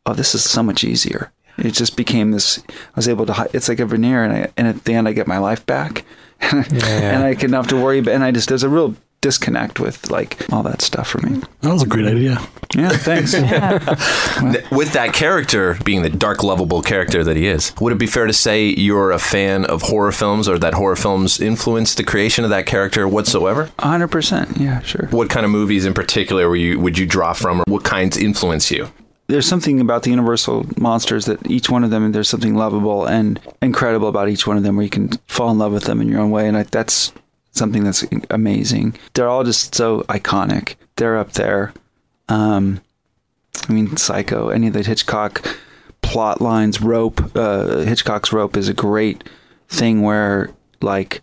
oh, this is so much easier. It just became this I was able to it's like a veneer and I, and at the end I get my life back. and I can not have to worry about and I just there's a real disconnect with like all that stuff for me. That was a great idea. Yeah, thanks. With that character being the dark, lovable character that he is, would it be fair to say you're a fan of horror films or that horror films influenced the creation of that character whatsoever? 100%. Yeah, sure. What kind of movies in particular were you, would you draw from or what kinds influence you? there's something about the universal monsters that each one of them there's something lovable and incredible about each one of them where you can fall in love with them in your own way and I, that's something that's amazing. They're all just so iconic. They're up there. Um, i mean psycho any of the hitchcock plot lines rope uh, hitchcock's rope is a great thing where like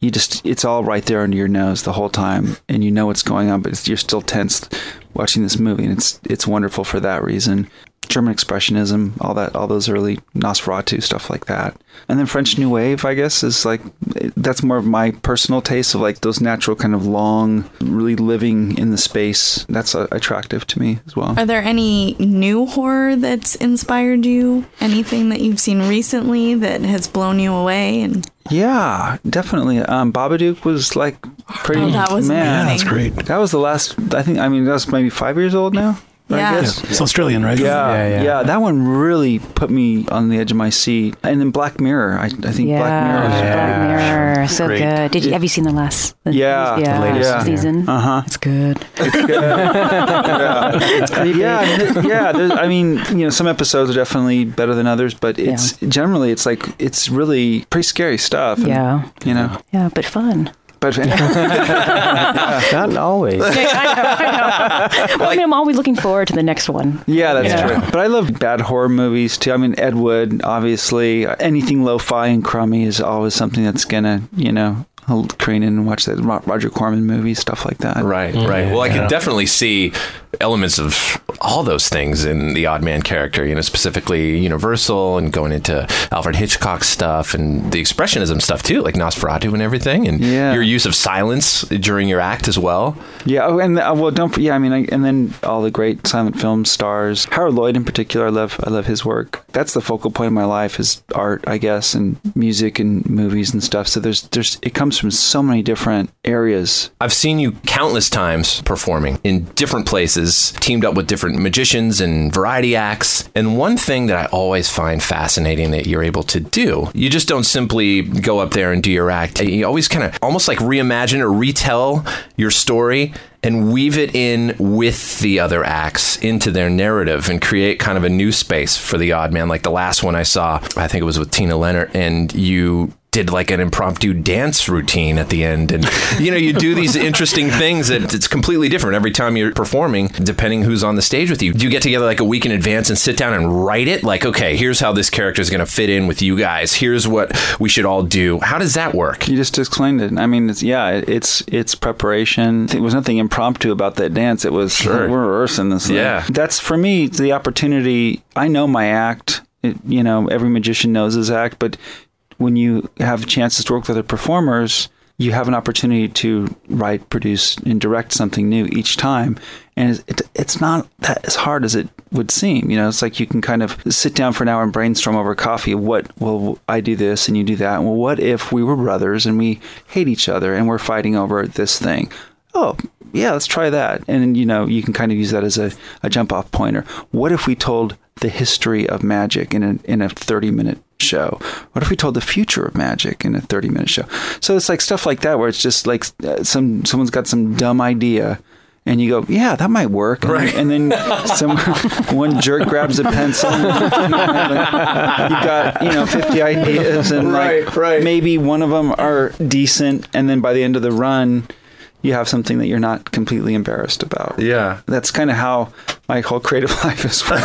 you just it's all right there under your nose the whole time and you know what's going on but you're still tense watching this movie and it's it's wonderful for that reason german expressionism all that all those early nosferatu stuff like that and then french new wave i guess is like that's more of my personal taste of like those natural kind of long really living in the space that's uh, attractive to me as well Are there any new horror that's inspired you? Anything that you've seen recently that has blown you away? And Yeah, definitely. Um, Babadook was like pretty. Oh, that was man, amazing. Yeah, that's great. That was the last. I think. I mean, that's maybe five years old now. I Yeah. It's Australian, right? Yeah, Yeah, yeah, yeah. That one really put me on the edge of my seat. And then Black Mirror. I, I think yeah, Black Mirror. Was Black Mirror, so Great. good. Did you have you seen the last? The, Yeah, the yeah, latest. last season. Uh huh. It's good. yeah, It's creepy. yeah, I mean, yeah. there's- I mean, you know, some episodes are definitely better than others, but it's generally it's like it's really pretty scary stuff. and, Yeah. you know, Yeah, but fun. But Not always. I know, I know. Well, I mean, I'm always looking forward to the next one. Yeah, that's Yeah. true. But I love bad horror movies too. I mean, Ed Wood, obviously. Anything lo-fi and crummy is always something that's gonna, you know, I'll crane in and watch that Ro- Roger Corman movie, stuff like that. Right, right. Well, I can definitely see elements of all those things in the odd man character, you know, specifically Universal and going into Alfred Hitchcock stuff and the expressionism stuff too, like Nosferatu and everything, and Yeah. your use of silence during your act as well. Yeah. Oh, and uh, well, don't. Yeah, I mean, I, and then all the great silent film stars. Harold Lloyd, in particular, I love. I love his work. That's the focal point of my life is art, I guess, and music and movies and stuff. So there's, there's, it comes from so many different areas. I've seen you countless times performing in different places, teamed up with different magicians and variety acts. And one thing that I always find fascinating that you're able to do, you just don't simply go up there and do your act. You always kind of almost like reimagine or retell your story and weave it in with the other acts into their narrative and create kind of a new space for the odd man. Like the last one I saw, I think it was with Tina Leonard, and you did like an impromptu dance routine at the end and you know you do these interesting things that it's completely different every time you're performing depending who's on the stage with you do you get together like a week in advance and sit down and write it like okay here's how this character is going to fit in with you guys here's what we should all do how does that work You just explained it. I mean, it's yeah, it's it's preparation. There was nothing impromptu about that dance. It was Sure. we're rehearsing this. thing. Yeah. that's for me the opportunity. I know my act. It, you know, every magician knows his act, but when you have chances to work with other performers, you have an opportunity to write, produce, and direct something new each time. And it's, it, it's not that as hard as it would seem. You know, it's like you can kind of sit down for an hour and brainstorm over coffee. What, well, I do this and you do that. Well, what if we were brothers and we hate each other and we're fighting over this thing? Oh, yeah, let's try that. And you know, you can kind of use that as a, a jump off pointer. What if we told the history of magic in a, in a 30 minute show? What if we told the future of magic in a 30 minute show? So it's like stuff like that where it's just like uh, some someone's got some dumb idea And you go, yeah, that might work. And, Right. and then some one jerk grabs a pencil. And, you've got you know 50 ideas, and like maybe one of them are decent, and then by the end of the run, you have something that you're not completely embarrassed about. Yeah, that's kind of how my whole creative life is. Hey,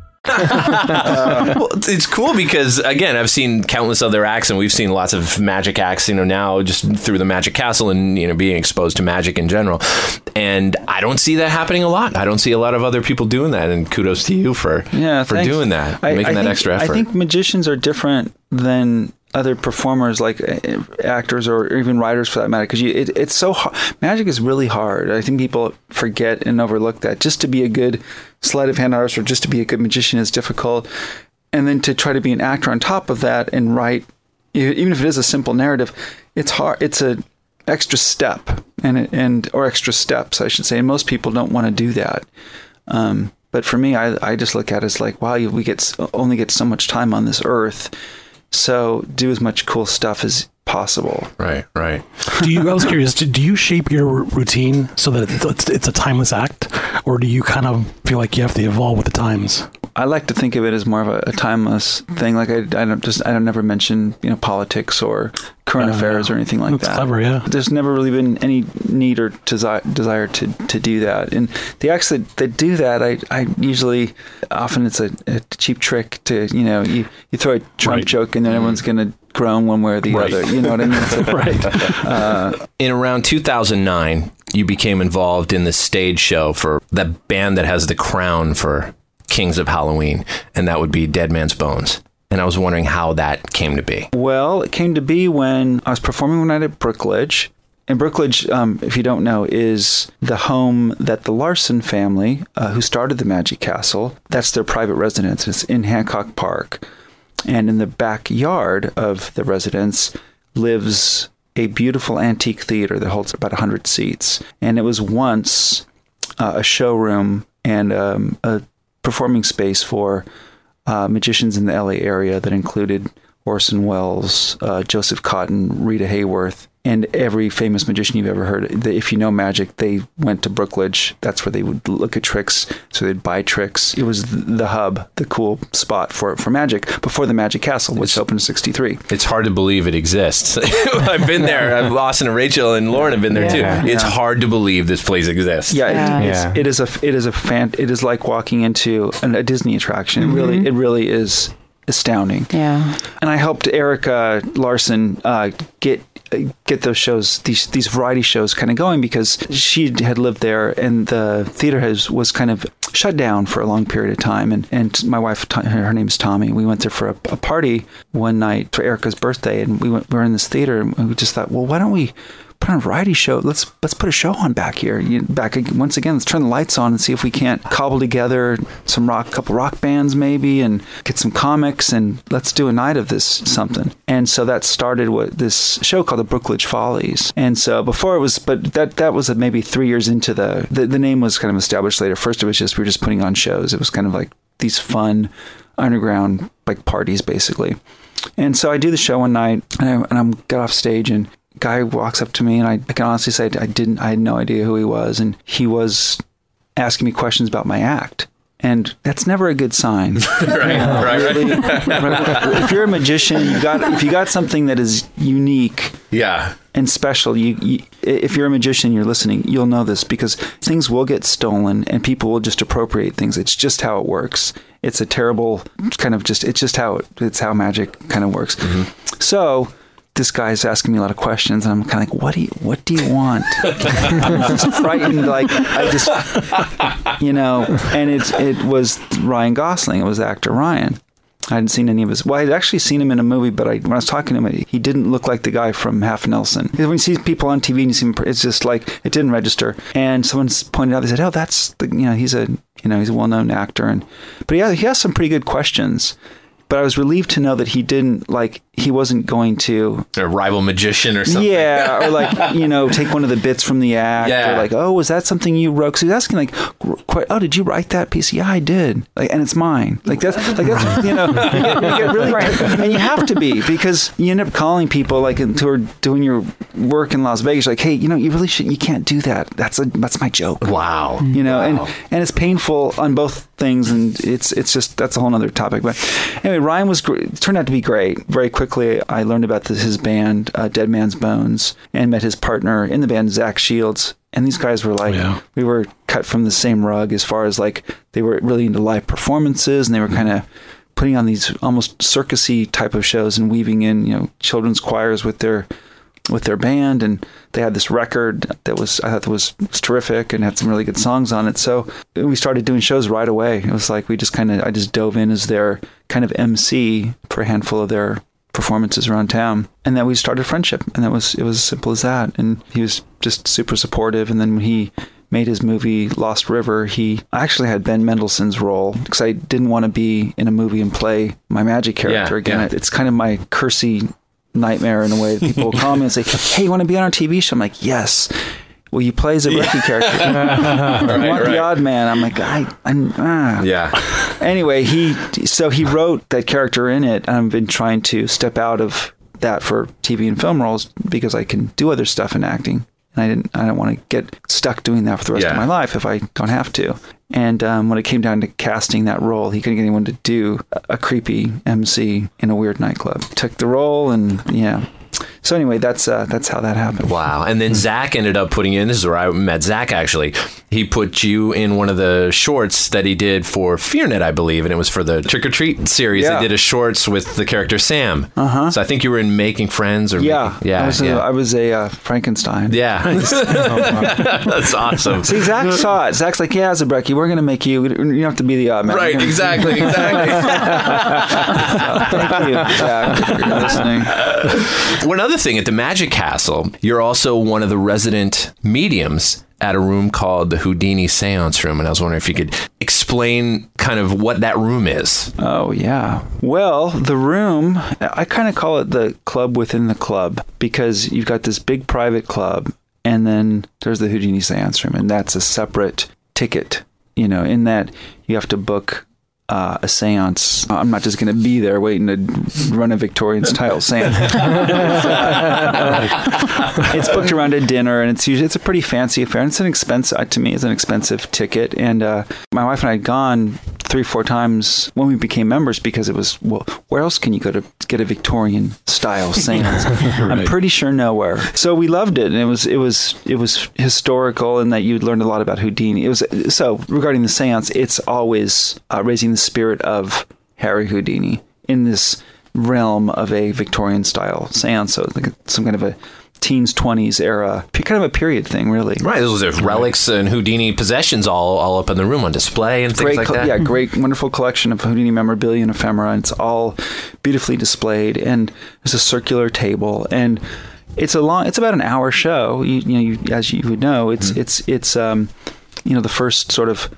well, it's- it's cool because again, I've seen countless other acts, and we've seen lots of magic acts. You know, now just through the Magic Castle and you know being exposed to magic in general, and I don't see that happening a lot. I don't see a lot of other people doing that, and kudos to you for yeah, for thanks. doing that, I- making I that think- extra effort. I think magicians are different than other performers, like uh, actors or even writers for that matter, because it, it's so hard. Magic is really hard. I think people forget and overlook that. Just to be a good sleight of hand artist or just to be a good magician is difficult, and then to try to be an actor on top of that and write, even if it is a simple narrative, it's hard. It's a extra step and and or extra steps, I should say. And most people don't want to do that. Um, but for me, I, I just look at it as like, wow, we get only get so much time on this earth, so do as much cool stuff as possible. Right, right. do you? I was curious. Do, do you shape your routine so that it's, it's a timeless act, or do you kind of feel like you have to evolve with the times? I like to think of it as more of a, a timeless thing. Like I, I don't just I don't never mention you know politics or current Uh, affairs or anything like that's that. clever, yeah. There's never really been any need or desire, desire to, to do that. And the acts that, that do that, I, I usually often it's a, a cheap trick to you know you, you throw a Trump Right. joke and then everyone's gonna groan one way or the Right. other. You know what I mean? It's like, right. Uh, in around 2009, you became involved in the stage show for that band that has the crown for Kings of Halloween, and that would be Dead Man's Bones. And I was wondering how that came to be. Well, it came to be when I was performing one night at Brookledge. And Brookledge, um, if you don't know, is the home that the Larsen family, uh, who started the Magic Castle, that's their private residence. It's in Hancock Park. And in the backyard of the residence lives a beautiful antique theater that holds about 100 seats. And it was once uh, a showroom and um, a performing space for uh, magicians in the LA area that included Orson Welles, uh, Joseph Cotten, Rita Hayworth, and every famous magician you've ever heard. They- If you know magic, they went to Brookledge. That's where they would look at tricks, so they'd buy tricks. It was the hub, the cool spot for for magic before the Magic Castle, which opened in '63. It's hard to believe it exists. I've been there. I've- Austin and Rachel and Lauren have been there Yeah. too. It's Yeah. hard to believe this place exists. Yeah, it, Yeah. It's, it is a it is a fan. It is like walking into an, a Disney attraction. It really it really is astounding. Yeah. And I helped Erika Larsen uh, get get those shows these these variety shows kind of going because she had lived there and the theater has was kind of shut down for a long period of time. And and my wife her name is Tommy. We went there for a, a party one night for Erika's birthday and we went we were in this theater and we just thought well why don't we put on a variety show. Let's let's put a show on back here. You, back once again. Let's turn the lights on and see if we can't cobble together some rock, couple rock bands maybe, and get some comics and let's do a night of this something. And so that started what this show called the Brookledge Follies. And so before it was, but that that was maybe three years into the the, the name was kind of established later. First it was just we were just putting on shows. It was kind of like these fun underground like parties basically. And so I do the show one night, and I and I'm got off stage, and guy walks up to me, and I, I can honestly say I didn't, I had no idea who he was, and he was asking me questions about my act, and that's never a good sign. right, right, if you're a magician, you got if you got something that is unique, Yeah. and special. You, you, if you're a magician, you're listening. You'll know this because things will get stolen, and people will just appropriate things. It's just how it works. It's a terrible kind of just. It's just how it, it's how magic kind of works. Mm-hmm. So. This guy's asking me a lot of questions, and I'm kind of like, "What do you, what do you want?" I'm just frightened, like I just, you know. And it's it was Ryan Gosling. It was actor Ryan, I hadn't seen any of his. Well, I'd actually seen him in a movie, but I, when I was talking to him, he didn't look like the guy from Half Nelson. When you see people on TV and you see him, it's just like it didn't register. And someone pointed out, they said, "Oh, that's the you know he's a you know he's a well-known actor," and but he has, he has some pretty good questions. But I was relieved to know that he didn't like he wasn't going to a rival magician or something. Yeah, or like you know, take one of the bits from the act. Yeah. Or like, oh, was that something you wrote? Because he was asking like, quite, oh, did you write that piece? Yeah, I did. Like, and it's mine. Like that's like that's you know, you get, you get really, and you have to be because you end up calling people like who are doing your work in Las Vegas, like, hey, you know, you really should, you can't do that. That's a that's my joke. Wow. You know, Wow. and and it's painful on both things, and it's it's just that's a whole other topic. But anyway, Ryan was gr- turned out to be great. Very quickly, I learned about this, his band, uh, Dead Man's Bones, and met his partner in the band, Zach Shields. And these guys were like, we were cut from the same rug as far as like they were really into live performances, and they were kind of putting on these almost circusy type of shows and weaving in you know children's choirs with their with their band and they had this record that was I thought was, was terrific and had some really good songs on it. So we started doing shows right away. It was like we just kind of I just dove in as their kind of MC for a handful of their performances around town. And then we started friendship and that was it was as simple as that. And he was just super supportive and then when he made his movie Lost River, he actually had Ben Mendelsohn's role because I didn't want to be in a movie and play my magic character Yeah, again. yeah. It's kind of my cursy nightmare in a way. People will call me and say, "Hey, you want to be on our TV show?" I'm like, "Yes." Will you play as a Becky character? I Right, want right. the odd man. I'm like, I, I'm, ah. Yeah. Anyway, he so he wrote that character in it. and I've been trying to step out of that for TV and film roles because I can do other stuff in acting, and I didn't. I don't want to get stuck doing that for the rest of my life if I don't have to. And um, when it came down to casting that role, he couldn't get anyone to do a creepy MC in a weird nightclub. Took the role, and yeah. So anyway, that's uh, that's how that happened. Wow. And then Zach ended up putting in, this is where I met Zach actually. He put you in one of the shorts that he did for FearNet, I believe, and it was for the Trick or Treat series. Yeah. They did a shorts with the character Sam. Uh huh. So I think you were in Making Friends or Yeah, Making- yeah, I was a, yeah. I was a uh, Frankenstein. Yeah. That's awesome. See, Zach saw it. Zach's like, "Yeah, Zabrecky, we're gonna make you. You don't have to be the odd man." Right, gonna- exactly, Thank you, Zach, you're listening. One other thing at the Magic Castle, you're also one of the resident mediums at a room called the Houdini Seance Room, and I was wondering if you could explain kind of what that room is. Oh yeah. Well, the room, I kind of call it the club within the club because you've got this big private club, and then there's the Houdini Seance Room, and that's a separate ticket. You know, in that you have to book. Uh, a seance. I'm not just going to be there waiting to run a Victorian style seance. it's booked around a dinner, and it's usually it's a pretty fancy affair. And it's an expense uh, to me. It's an expensive ticket, and uh, my wife and I had gone three, four times when we became members because it was well, where else can you go to get a Victorian style seance? I'm pretty sure nowhere. So we loved it, and it was it was it was historical in that you'd learned a lot about Houdini. It was so regarding the seance, it's always uh, raising the spirit of Harry Houdini in this realm of a Victorian style seance. So like some kind of a teens, twenties era, kind of a period thing, really. Right, those are relics and Houdini possessions all, all up in the room on display and things Great, like that. yeah, great, wonderful collection of Houdini memorabilia and ephemera. And it's all beautifully displayed, and there's a circular table, and it's a long. It's about an hour show. You, you know, you, as you would know, it's it's it's um, you know, the first sort of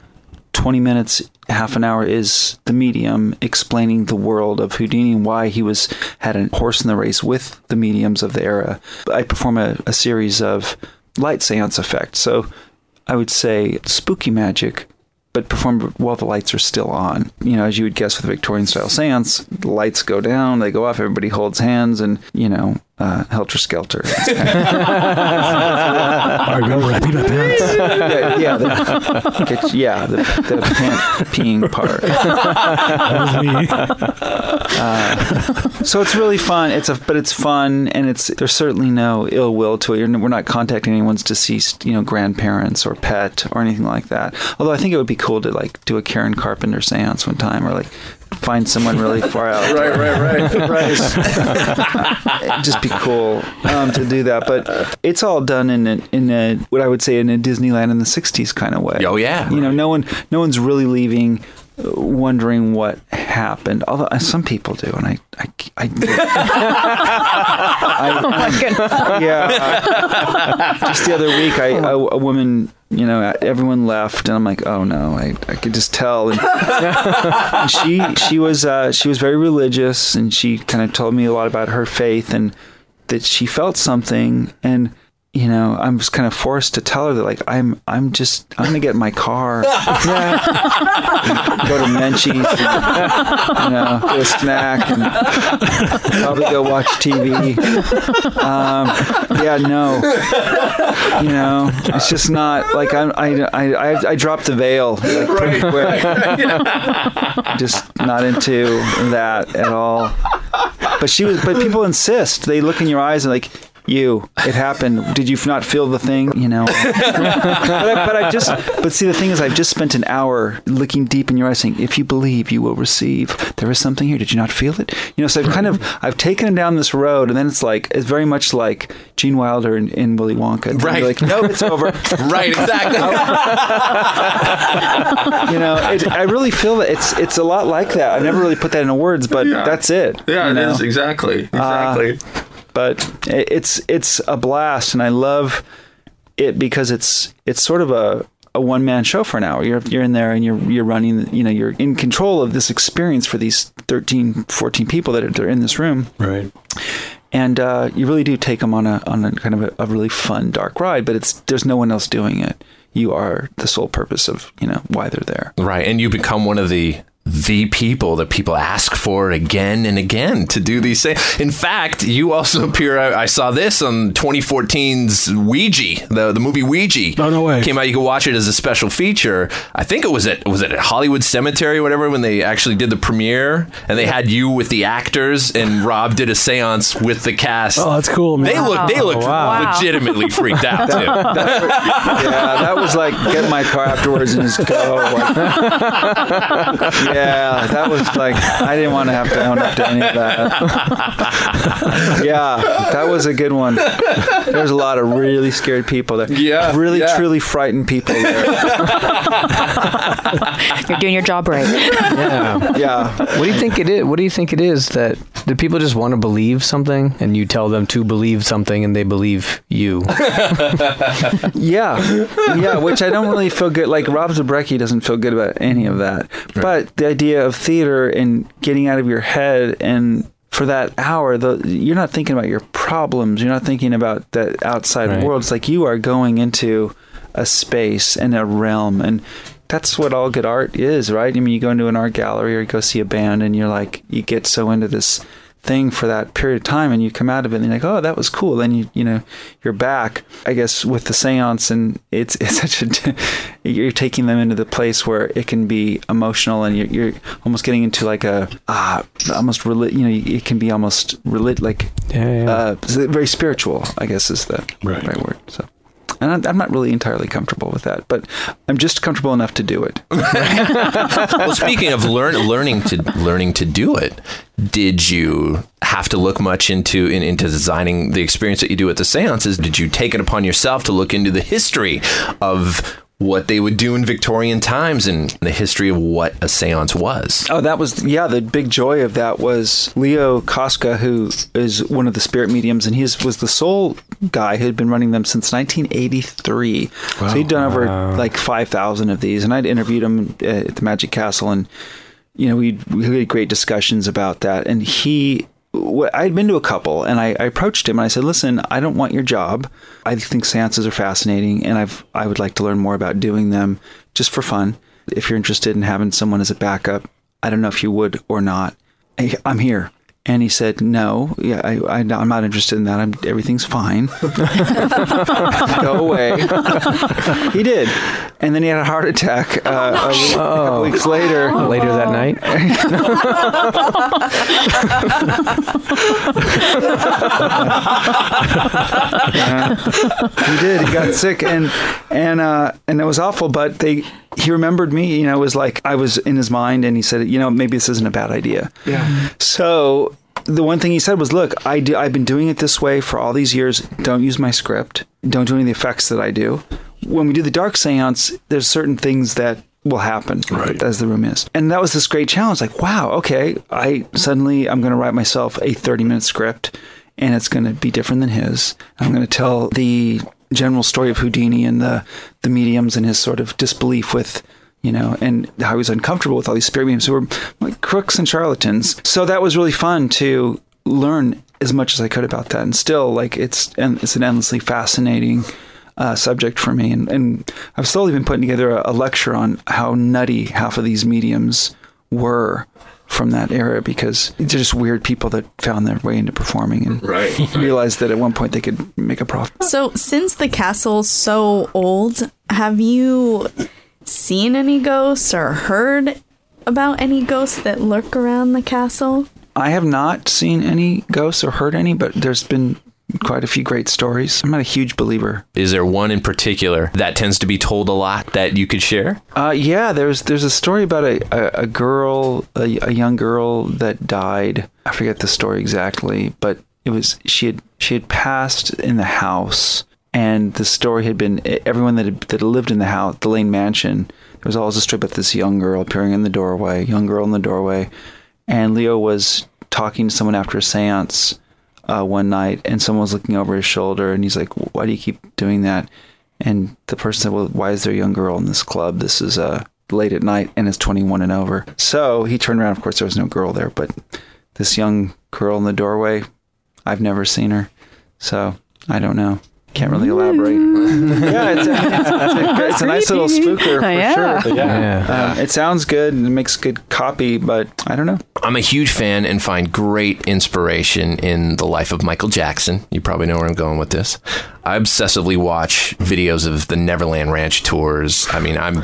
twenty minutes, half an hour is the medium explaining the world of Houdini and why he was had a horse in the race with the mediums of the era. I perform a, a series of light seance effects, so I would say spooky magic but performed while the lights are still on. You know, as you would guess with Victorian style seance, the lights go down, they go off, everybody holds hands, and, you know, uh, helter skelter. It's kind I remember wrapping up pants. yeah, yeah, the, get- yeah, the, the pant peeing part. Uh, so it's really fun. It's a, but it's fun, and it's there's certainly no ill will to it. You're, we're not contacting anyone's deceased, you know, grandparents or pet or anything like that. Although I think it would be cool to like do a Karen Carpenter seance one time, or like find someone really far out. Right, right, right, right. Just be cool um, to do that, but it's all done in a, in a what I would say in a Disneyland in the '60s kind of way. Oh, yeah. you know, no one no one's really leaving uh, wondering what happened. Although uh, some people do, and I, I, I, I oh my goodness. yeah. Just the other week, I a, a woman, you know, everyone left, and I'm like, oh no, I, I could just tell. And, and she she was uh, she was very religious, and she kind of told me a lot about her faith and that she felt something and you know, I was kind of forced to tell her that, like, I'm, I'm just, I'm gonna get in my car, go to Menchie's, and, you know, get a snack, and probably go watch TV. Um, yeah, no, you know, it's just not like I'm, I, I, I, I dropped the veil like, pretty quick. just not into that at all. But she was, but people insist. They look in your eyes and like, you, it happened. Did you not feel the thing? You know. but, I, but I just, but see, the thing is, I've just spent an hour looking deep in your eyes, saying, "If you believe, you will receive." There is something here. Did you not feel it? You know. So I've kind of, I've taken him down this road, and then it's like, it's very much like Gene Wilder in, in Willy Wonka. And Right. Like, no, it's over. Right, exactly. you know, it, I really feel that it's it's a lot like that. I never really put that into words, but that's it. Yeah, it know? is exactly, Uh, exactly. But it's it's a blast, and I love it because it's it's sort of a a one man show for an hour. You're you're in there and you're you're running. You know, you're in control of this experience for these 13, 14 people that are in this room. Right. And uh, you really do take them on a on a kind of a, a really fun dark ride, but it's there's no one else doing it. You are the sole purpose of you know why they're there. Right, and you become one of the the people that people ask for again and again to do these things. In fact, you also appear. I, I saw this on 2014's Ouija, the the movie Ouija. Oh no way! Came out. You can watch it as a special feature. I think it was at was it at Hollywood Cemetery, or whatever, when they actually did the premiere, and they had you with the actors, and Rob did a séance with the cast. Oh, that's cool, man. They look they looked Wow. legitimately freaked out too. yeah, that was like get in my car afterwards and just go. Like, yeah, that was like I didn't want to have to own up to any of that. yeah, that was a good one. There's a lot of really scared people there. Yeah, really yeah. truly frightened people there. You're doing your job right. Yeah. Yeah. What do you think it is? What do you think it is that do people just want to believe something and you tell them to believe something and they believe you? Yeah, yeah, which I don't really feel good. Like Rob Zabrecky doesn't feel good about any of that. But the idea of theater and getting out of your head and for that hour, the, you're not thinking about your problems. You're not thinking about the outside Right. world. It's like you are going into a space and a realm and. That's what all good art is, right? I mean, you go into an art gallery or you go see a band, and you're like, you get so into this thing for that period of time and you come out of it and you're like oh that was cool then you you know you're back i guess with the seance and it's it's such a you're taking them into the place where it can be emotional and you're, you're almost getting into like a uh almost reli- you know it can be almost relig- like Yeah, yeah. uh very spiritual i guess is the Right. right word so and I'm, I'm not really entirely comfortable with that, but I'm just comfortable enough to do it. well, speaking of learn, learning to learning to do it, did you have to look much into in, into designing the experience that you do at the seances? Did you take it upon yourself to look into the history of what they would do in Victorian times and the history of what a seance was? Oh, that was yeah. The big joy of that was Leo Koska, who is one of the spirit mediums, and he was the sole guy who had been running them since 1983. So he'd done over like 5,000 of these, and I'd interviewed him uh, at the Magic Castle, and you know we we had great discussions about that. And he, wh- I'd been to a couple, and I, I approached him and I said, "Listen, I don't want your job. I think seances are fascinating, and I've I would like to learn more about doing them just for fun. If you're interested in having someone as a backup, I don't know if you would or not. I- I'm here." And he said, "No, yeah, I, I, I'm not interested in that. I'm, everything's fine. Go away." he did, and then he had a heart attack uh, a, a couple weeks later. Later that night. he did. He got sick, and and uh, and it was awful. But they, he remembered me. You know, it was like I was in his mind, and he said, you know, maybe this isn't a bad idea. Yeah. So the one thing he said was, look, I do, I've been doing it this way for all these years. Don't use my script. Don't do any of the effects that I do. When we do the dark seance, there's certain things that will happen as the room is. And that was this great challenge. Like, wow, okay, I suddenly I'm going to write myself a 30 minute script, and it's going to be different than his. I'm going to tell the general story of Houdini and the the mediums and his sort of disbelief with. You know, and how he was uncomfortable with all these spirit mediums who were like crooks and charlatans. So that was really fun to learn as much as I could about that. And still, like, it's and it's an endlessly fascinating uh, subject for me. And, and I've slowly been putting together a, a lecture on how nutty half of these mediums were from that era because they're just weird people that found their way into performing and Right. realized that at one point they could make a profit. So, since the castle's so old, have you seen any ghosts or heard about any ghosts that lurk around the castle? I have not seen any ghosts or heard any, but there's been quite a few great stories. I'm not a huge believer. Is there one in particular that tends to be told a lot that you could share? Uh, yeah, there's there's a story about a, a, a girl, a, a young girl that died. I forget the story exactly, but it was she had she had passed in the house, and the story had been everyone that had, that had lived in the house, the Lane Mansion. There was always a story about this young girl appearing in the doorway, young girl in the doorway, and Leo was talking to someone after a séance uh, one night, and someone was looking over his shoulder, and he's like, "Why do you keep doing that?" And the person said, "Well, why is there a young girl in this club? This is uh, late at night, and it's 21 and over." So he turned around. Of course, there was no girl there, but this young girl in the doorway, I've never seen her, so I don't know. Can't really elaborate. yeah, it's a, it's, a, it's a nice little spooker for Yeah. sure. Yeah. Um, it sounds good and it makes good copy, but I don't know. I'm a huge fan and find great inspiration in the life of Michael Jackson. You probably know where I'm going with this. I obsessively watch videos of the Neverland Ranch tours. I mean, I'm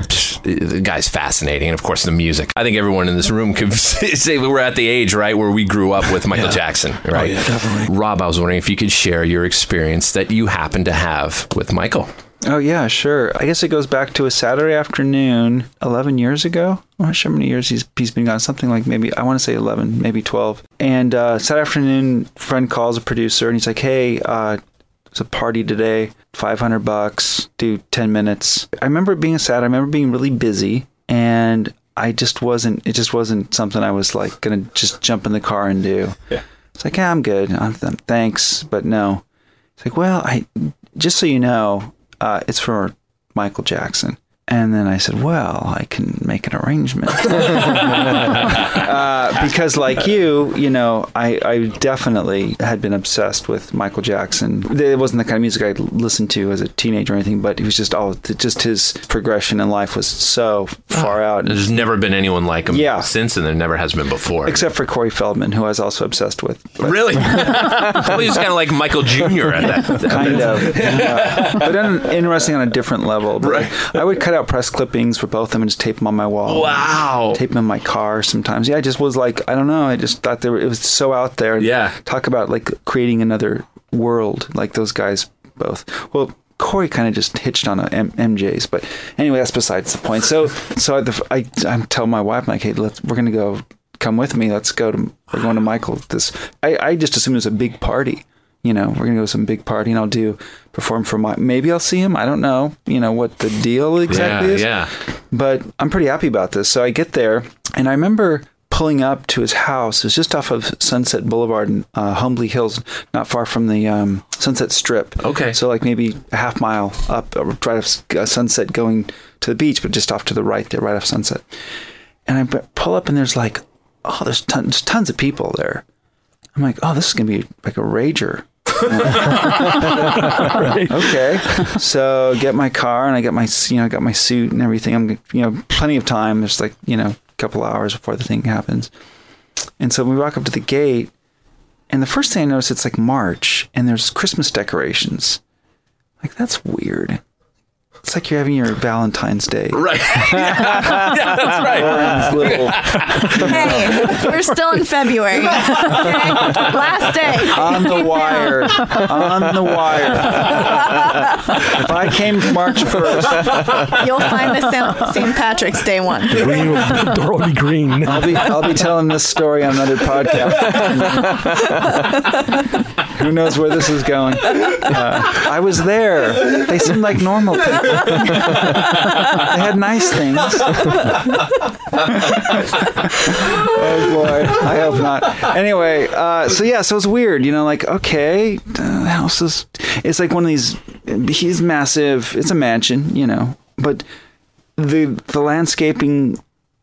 the guy's fascinating, and of course the music. I think everyone in this room could say we're at the age right where we grew up with Michael Yeah. Jackson, right? yeah, definitely. Rob, I was wondering if you could share your experience that you happen to have with Michael. Oh yeah, sure. I guess it goes back to a Saturday afternoon, eleven years ago. I'm not sure how many years he's he's been gone. Something like maybe I want to say eleven, maybe twelve. And uh, Saturday afternoon, friend calls a producer and he's like, "Hey, uh, it's a party today. Five hundred bucks. Do ten minutes." I remember it being sad. I remember being really busy, and I just wasn't. It just wasn't something I was like gonna just jump in the car and do. Yeah. It's like, yeah, I'm good. I'm, thanks, but no. It's like, well, I just so you know, uh, it's for Michael Jackson. And then I said, well, I can make an arrangement. uh, because, like you, you know, I, I definitely had been obsessed with Michael Jackson. It wasn't the kind of music I listened to as a teenager or anything, but it was just all, just his progression in life was so far out. There's never been anyone like him Yeah. since, and there never has been before. Except for Corey Feldman, who I was also obsessed with. But- Really? well, he was kind of like Michael Jr. at that. kind of. Yeah. But then interesting on a different level. But I would cut out press clippings for both of them and just tape them on my wall. Wow. Tape them in my car sometimes. Yeah, I just was like, I don't know. I just thought they were, it was so out there. Yeah. Talk about like creating another world like those guys both. Well, Corey kind of just hitched on a M- MJ's, but anyway, that's besides the point. So, so the, I, I'm telling my wife, I'm like, hey, let's, we're going to go, come with me. Let's go to, we're going to Michael. This, I, I just assumed it was a big party. You know, we're gonna go to some big party and I'll do perform for my. Maybe I'll see him. I don't know. You know what the deal exactly Yeah, is. yeah. But I'm pretty happy about this. So I get there and I remember pulling up to his house. It's just off of Sunset Boulevard in uh, Holmby Hills, not far from the um, Sunset Strip. Okay. So like maybe a half mile up, right off uh, Sunset, going to the beach, but just off to the right there, right off Sunset. And I pull up and there's like, oh, there's tons, tons of people there. I'm like, oh, this is gonna be like a rager. okay. So get my car and I get my you know I got my suit and everything. I'm you know plenty of time. There's like you know a couple hours before the thing happens. And so we walk up to the gate, and the first thing I notice it's like March and there's Christmas decorations. Like that's weird. It's like you're having your Valentine's Day. Right. yeah, that's right. Little, Hey, we're still in February. Okay? Last day. on the wire. On the wire. if I came March 1st, You'll find the St. St. Patrick's Day one. Green, the door will be green. I'll be I'll be telling this story on another podcast. Who knows where this is going? Uh, I was there. They seemed like normal people. They had nice things. oh boy, I hope not. Anyway, uh, so yeah, so it's weird, you know, like okay, the house is. It's like one of these. He's massive. It's a mansion, you know, but the the landscaping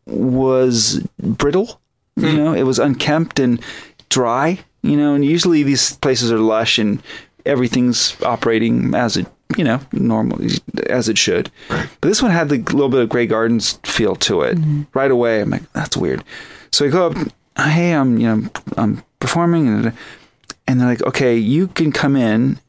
was brittle. You know, it was unkempt and dry. You know, and usually these places are lush and everything's operating as it you know normally as it should. But this one had the little bit of Grey Gardens feel to it right away. I'm like, that's weird. So I go up. Hey, I'm you know I'm performing and and they're like, okay, you can come in.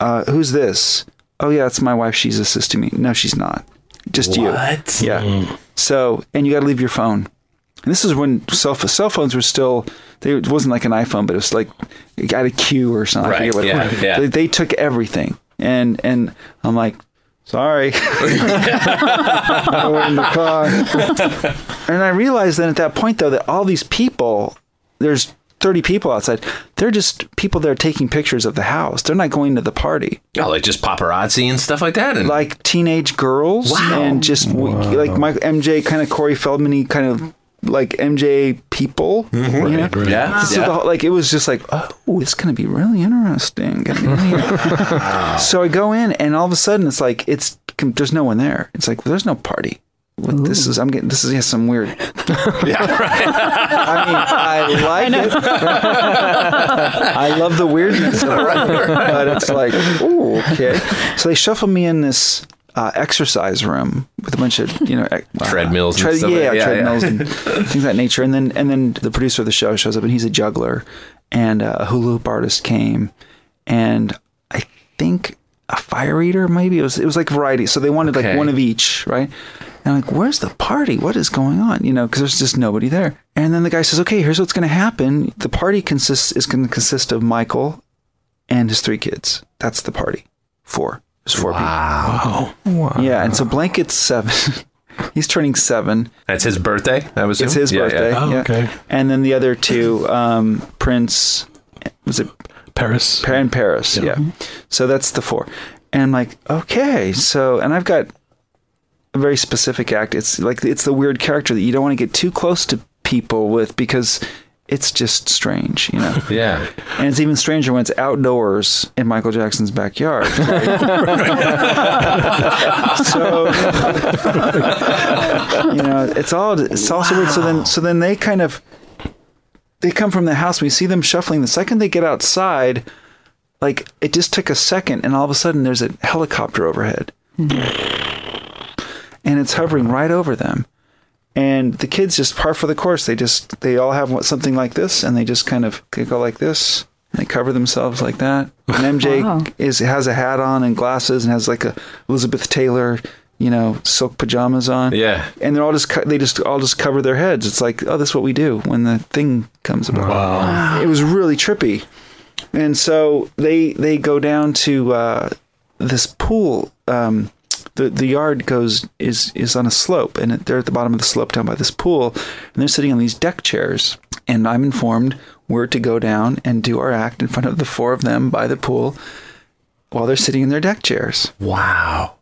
Uh, who's this? Oh yeah, it's my wife. She's assisting me. No, she's not. Just What? you. Yeah. So and you got to leave your phone. And this is when cell, cell phones were still. They, it wasn't like an iPhone, but it was like you got a queue or something. I Right, forget what it yeah, was. yeah. They, they took everything, and and I'm like, sorry. I went in the car. and I realized then at that point though that all these people, there's 30 people outside. They're just people that are taking pictures of the house. They're not going to the party. Oh, like just paparazzi and stuff like that. And Like teenage girls Wow. and just like my MJ kind of Corey Feldman kind of like MJ people. Mm-hmm. you know? Yeah, So yeah. the like it was just like, oh, it's gonna be really interesting. getting in so I go in, and all of a sudden it's like it's there's no one there. It's like there's no party. What this is, I'm getting this is yeah, some weird. yeah, right. I mean, I like it. I love the weirdness of it, but it's like, oh, okay. So they shuffle me in this uh, exercise room with a bunch of you know Treadmills and stuff yeah, yeah, treadmills yeah. and things of that nature. And then and then the producer of the show shows up, and he's a juggler, and uh, a hula hoop artist came, and I think a fire eater maybe it was it was like variety. So they wanted Okay. like one of each, right? And I'm like, where's the party? What is going on? You know, because there's just nobody there. And then the guy says, okay, here's what's going to happen. The party consists is going to consist of Michael and his three kids. That's the party. Four. There's four Wow. people. Yeah, and so Blanket's seven. He's turning seven. That's his birthday. That was It's his Yeah, birthday. yeah. Oh, okay. And then the other two, um, Prince, was it Paris. Pa- and Paris? Yeah. So that's the four. And I'm like, okay, so and I've got a very specific act. It's like it's the weird character that you don't want to get too close to people with because it's just strange, you know. Yeah. And it's even stranger when it's outdoors in Michael Jackson's backyard. so you know, it's all it's also weird. So then so then they kind of they come from the house. We see them shuffling. The second they get outside, like it just took a second, and all of a sudden there's a helicopter overhead, mm-hmm. and it's hovering right over them. And the kids just par for the course. They just they all have what- something like this, and they just kind of they go like this. And they cover themselves like that. And MJ Wow. is has a hat on and glasses and has like a Elizabeth Taylor, you know, silk pajamas on. Yeah. And they're all just co- they just all just cover their heads. It's like oh, that's what we do when the thing comes about. Wow. It was really trippy. And so they they go down to uh, this pool. Um, the the yard goes is is on a slope, and they're at the bottom of the slope down by this pool, and they're sitting on these deck chairs. And I'm informed we're to go down and do our act in front of the four of them by the pool, while they're sitting in their deck chairs. Wow.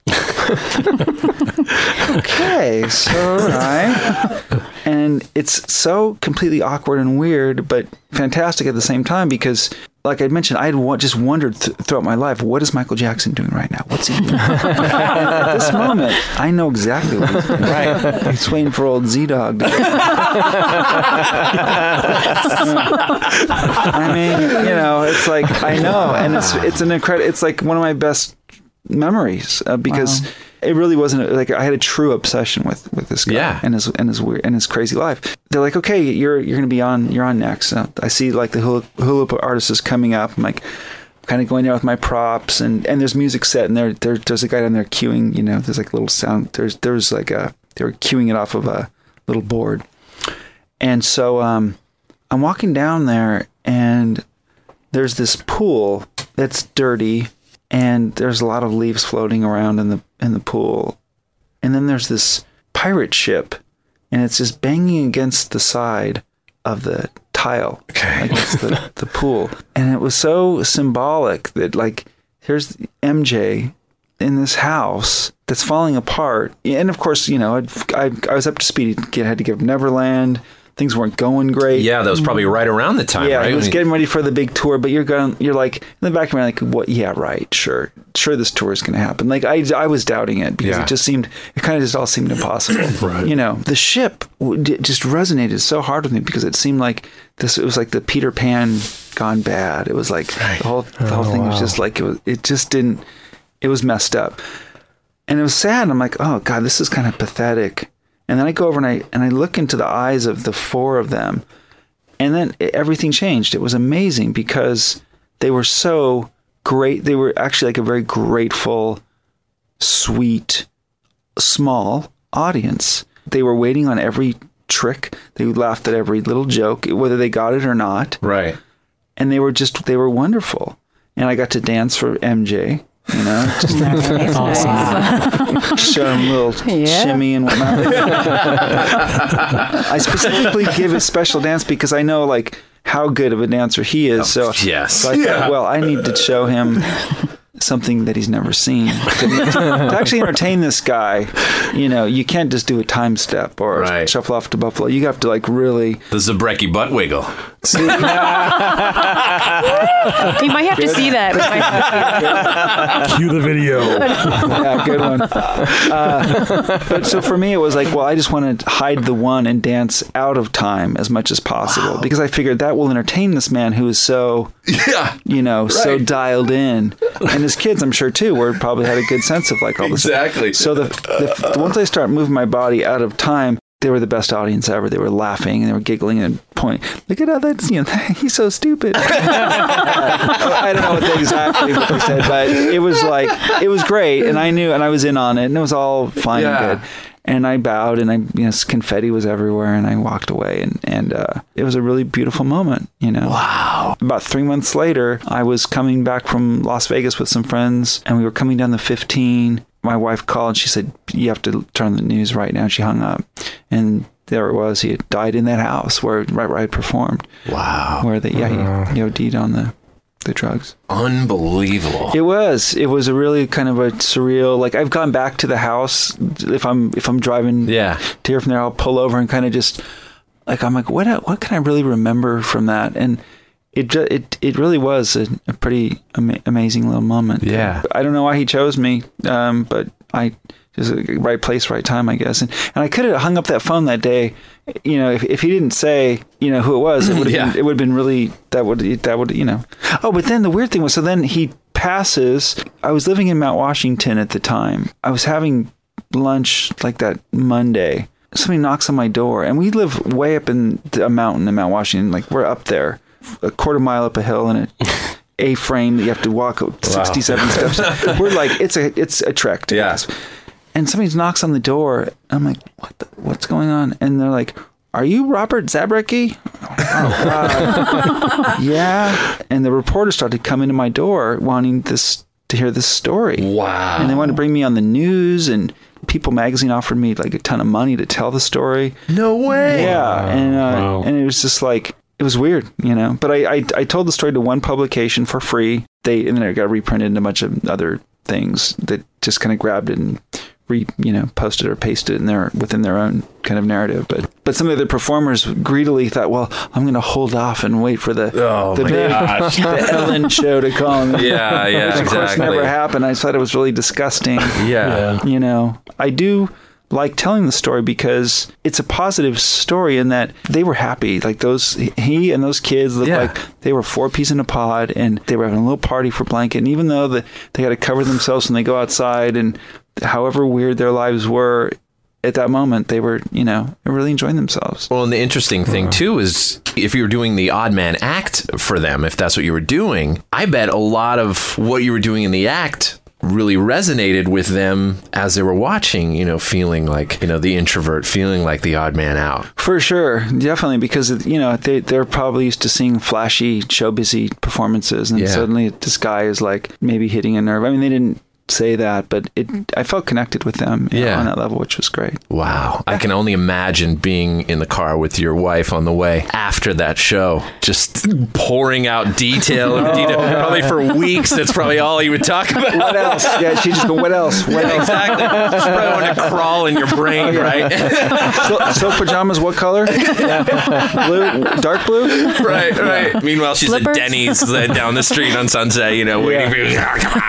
okay, so right. And it's so completely awkward and weird, but fantastic at the same time because, like I mentioned, I had just wondered th- throughout my life, what is Michael Jackson doing right now? What's he doing? At this moment, I know exactly what he's doing. Right. He's waiting for old Z Dog. I mean, you know, it's like I know, and it's it's an incredible. It's like one of my best memories uh, because it really wasn't like I had a true obsession with with this guy Yeah. and his and his weird and his crazy life. They're like, okay, you're you're gonna be on you're on next. Uh, I see like the hula, hula hoop artist is coming up. I'm like. Kind of going there with my props, and, and there's music set, and there, there there's a guy down there queuing. You know, there's like a little sound. There's there's like a they were queuing it off of a little board, and so um, I'm walking down there, and there's this pool that's dirty, and there's a lot of leaves floating around in the in the pool, and then there's this pirate ship, and it's just banging against the side of the tile against the, the pool. And it was so symbolic that, like, here's MJ in this house that's falling apart. And of course, you know, I'd, I, I was up to speed. I had to give Neverland. Things weren't going great. Yeah, that was probably right around the time, yeah, right? I was getting ready for the big tour, but you're going, you're like in the back of my mind, like, what? Yeah, right, sure, sure, this tour is going to happen. Like I, I was doubting it because Yeah. it just seemed, it kind of just all seemed impossible. right. You know, the ship just resonated so hard with me because it seemed like this. It was like the Peter Pan gone bad. It was like the whole, the whole Oh, thing was just like it was. It just didn't. It was messed up and it was sad. I'm like, oh god, this is kind of pathetic. And then I go over and I and I look into the eyes of the four of them, and then it- everything changed. It was amazing because they were so great. They were actually like a very grateful, sweet, small audience. They were waiting on every trick. They laughed at every little joke, whether they got it or not. Right. And they were just they were wonderful. And I got to dance for MJ. You know, just show him a little Yeah. shimmy and whatnot. I specifically give a special dance because I know like how good of a dancer he is. So oh, yes. so I Yeah. thought, well, I need to show him something that he's never seen. To, to actually entertain this guy, you know, you can't just do a time step or shuffle off to Buffalo. You have to like really. The Zabrecky butt wiggle. We might have to see that. We might have to see that. Cue the video. yeah, good one. Uh, but so for me, it was like, well, I just want to hide the one and dance out of time as much as possible because I figured that will entertain this man who is so, yeah, you know, so dialed in, and his kids, I'm sure too, were probably had a good sense of like all this. Exactly. So the, the once I start moving my body out of time. They were the best audience ever. They were laughing and they were giggling and pointing. Look at how that's you know he's so stupid. I don't know what they exactly what they said, but it was like it was great, and I knew, and I was in on it, and it was all fine Yeah. and good. And I bowed, and I, you know, confetti was everywhere, and I walked away, and and uh, it was a really beautiful moment, you know. Wow. About three months later, I was coming back from Las Vegas with some friends, and we were coming down the 15. My wife called, she said, "You have to turn the news right now." And she hung up, and there it was. He had died in that house where right where I performed. Wow. Where they yeah he, he OD'd on the the drugs. Unbelievable. It was. It was a really kind of a surreal. Like I've gone back to the house if I'm if I'm driving yeah to here from there, I'll pull over and kind of just like I'm like what what can I really remember from that and. It, ju- it it really was a, a pretty ama- amazing little moment. Yeah. I don't know why he chose me, um, but I just right place, right time, I guess. And and I could have hung up that phone that day. You know, if, if he didn't say, you know, who it was, it would have Yeah. been, it would have been really that would that would you know. Oh, but then the weird thing was, so then he passes. I was living in Mount Washington at the time. I was having lunch like that Monday. Somebody knocks on my door, and we live way up in a mountain in Mount Washington. Like we're up there, a quarter mile up a hill, and a a frame that you have to walk 67 steps. We're like it's a it's a trek. To yeah. And somebody knocks on the door. I'm like, what? The, what's going on? And they're like, Are you Robert Zabrecky? Oh, yeah. And the reporter started coming to my door wanting this to hear this story. Wow. And they wanted to bring me on the news and People Magazine offered me like a ton of money to tell the story. No way. Yeah, and uh, and it was just like it was weird, you know. But I, I I told the story to one publication for free. They and then it got reprinted in a bunch of other things that just kind of grabbed it and re you know posted or pasted in their within their own kind of narrative. But but some of the performers greedily thought, well, I'm going to hold off and wait for the Oh, the my big the Ellen show to come. Yeah, yeah, Which of course never happened. I thought it was really disgusting. Yeah. You know, I do like telling the story because it's a positive story in that they were happy. Like those, he and those kids looked like they were four peas in a pod and they were having a little party for blanket. And even though the, they had to cover themselves when they go outside and however weird their lives were, at that moment they were, you know, really enjoying themselves. Well, and the interesting thing uh-huh. too is if you were doing the odd man act for them, if that's what you were doing, I bet a lot of what you were doing in the act really resonated with them as they were watching, you know, feeling like, you know, the introvert, feeling like the odd man out. For sure, definitely, because you know they they're probably used to seeing flashy, show busy performances, and Yeah. suddenly this guy is like maybe hitting a nerve. I mean, they didn't say that, but it I felt connected with them you know, Yeah. on that level, which was great. Wow. I can only imagine being in the car with your wife on the way after that show, just pouring out detail and detail. Probably for weeks, that's probably all you would talk about. What else? Yeah, she just go, what else? What Yeah, else? exactly. Just probably want to crawl in your brain, right? So, so pajamas, what color? blue, dark blue. right, right. Meanwhile, she's Slippers? at Denny's uh, down the street on Sunset, you know, waiting for you.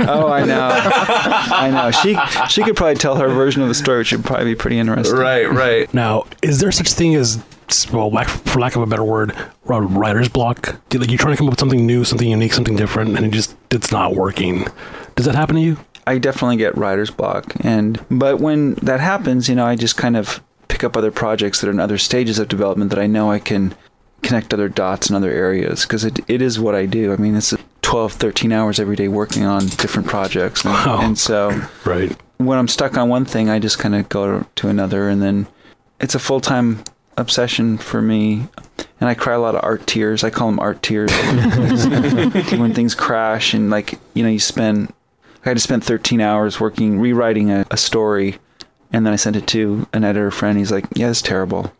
Oh, I know. I know. She she could probably tell her version of the story, which would probably be pretty interesting. Right, right. Now, is there such thing as, well, lack, for lack of a better word, writer's block? Do- Like you're trying to come up with something new, something unique, something different, and it just it's not working. Does that happen to you? I definitely get writer's block, and but when that happens, you know, I just kind of pick up other projects that are in other stages of development that I know I can connect other dots in other areas because it, it is what I do. I mean, it's 12, 13 hours every day working on different projects, and, Wow. and so right when I'm stuck on one thing, I just kind of go to another, and then it's a full time obsession for me. And I cry a lot of art tears. I call them art tears when things crash and like you know you spend. I had to spend 13 hours working rewriting a, a story, and then I sent it to an editor friend. He's like, "Yeah, it's terrible."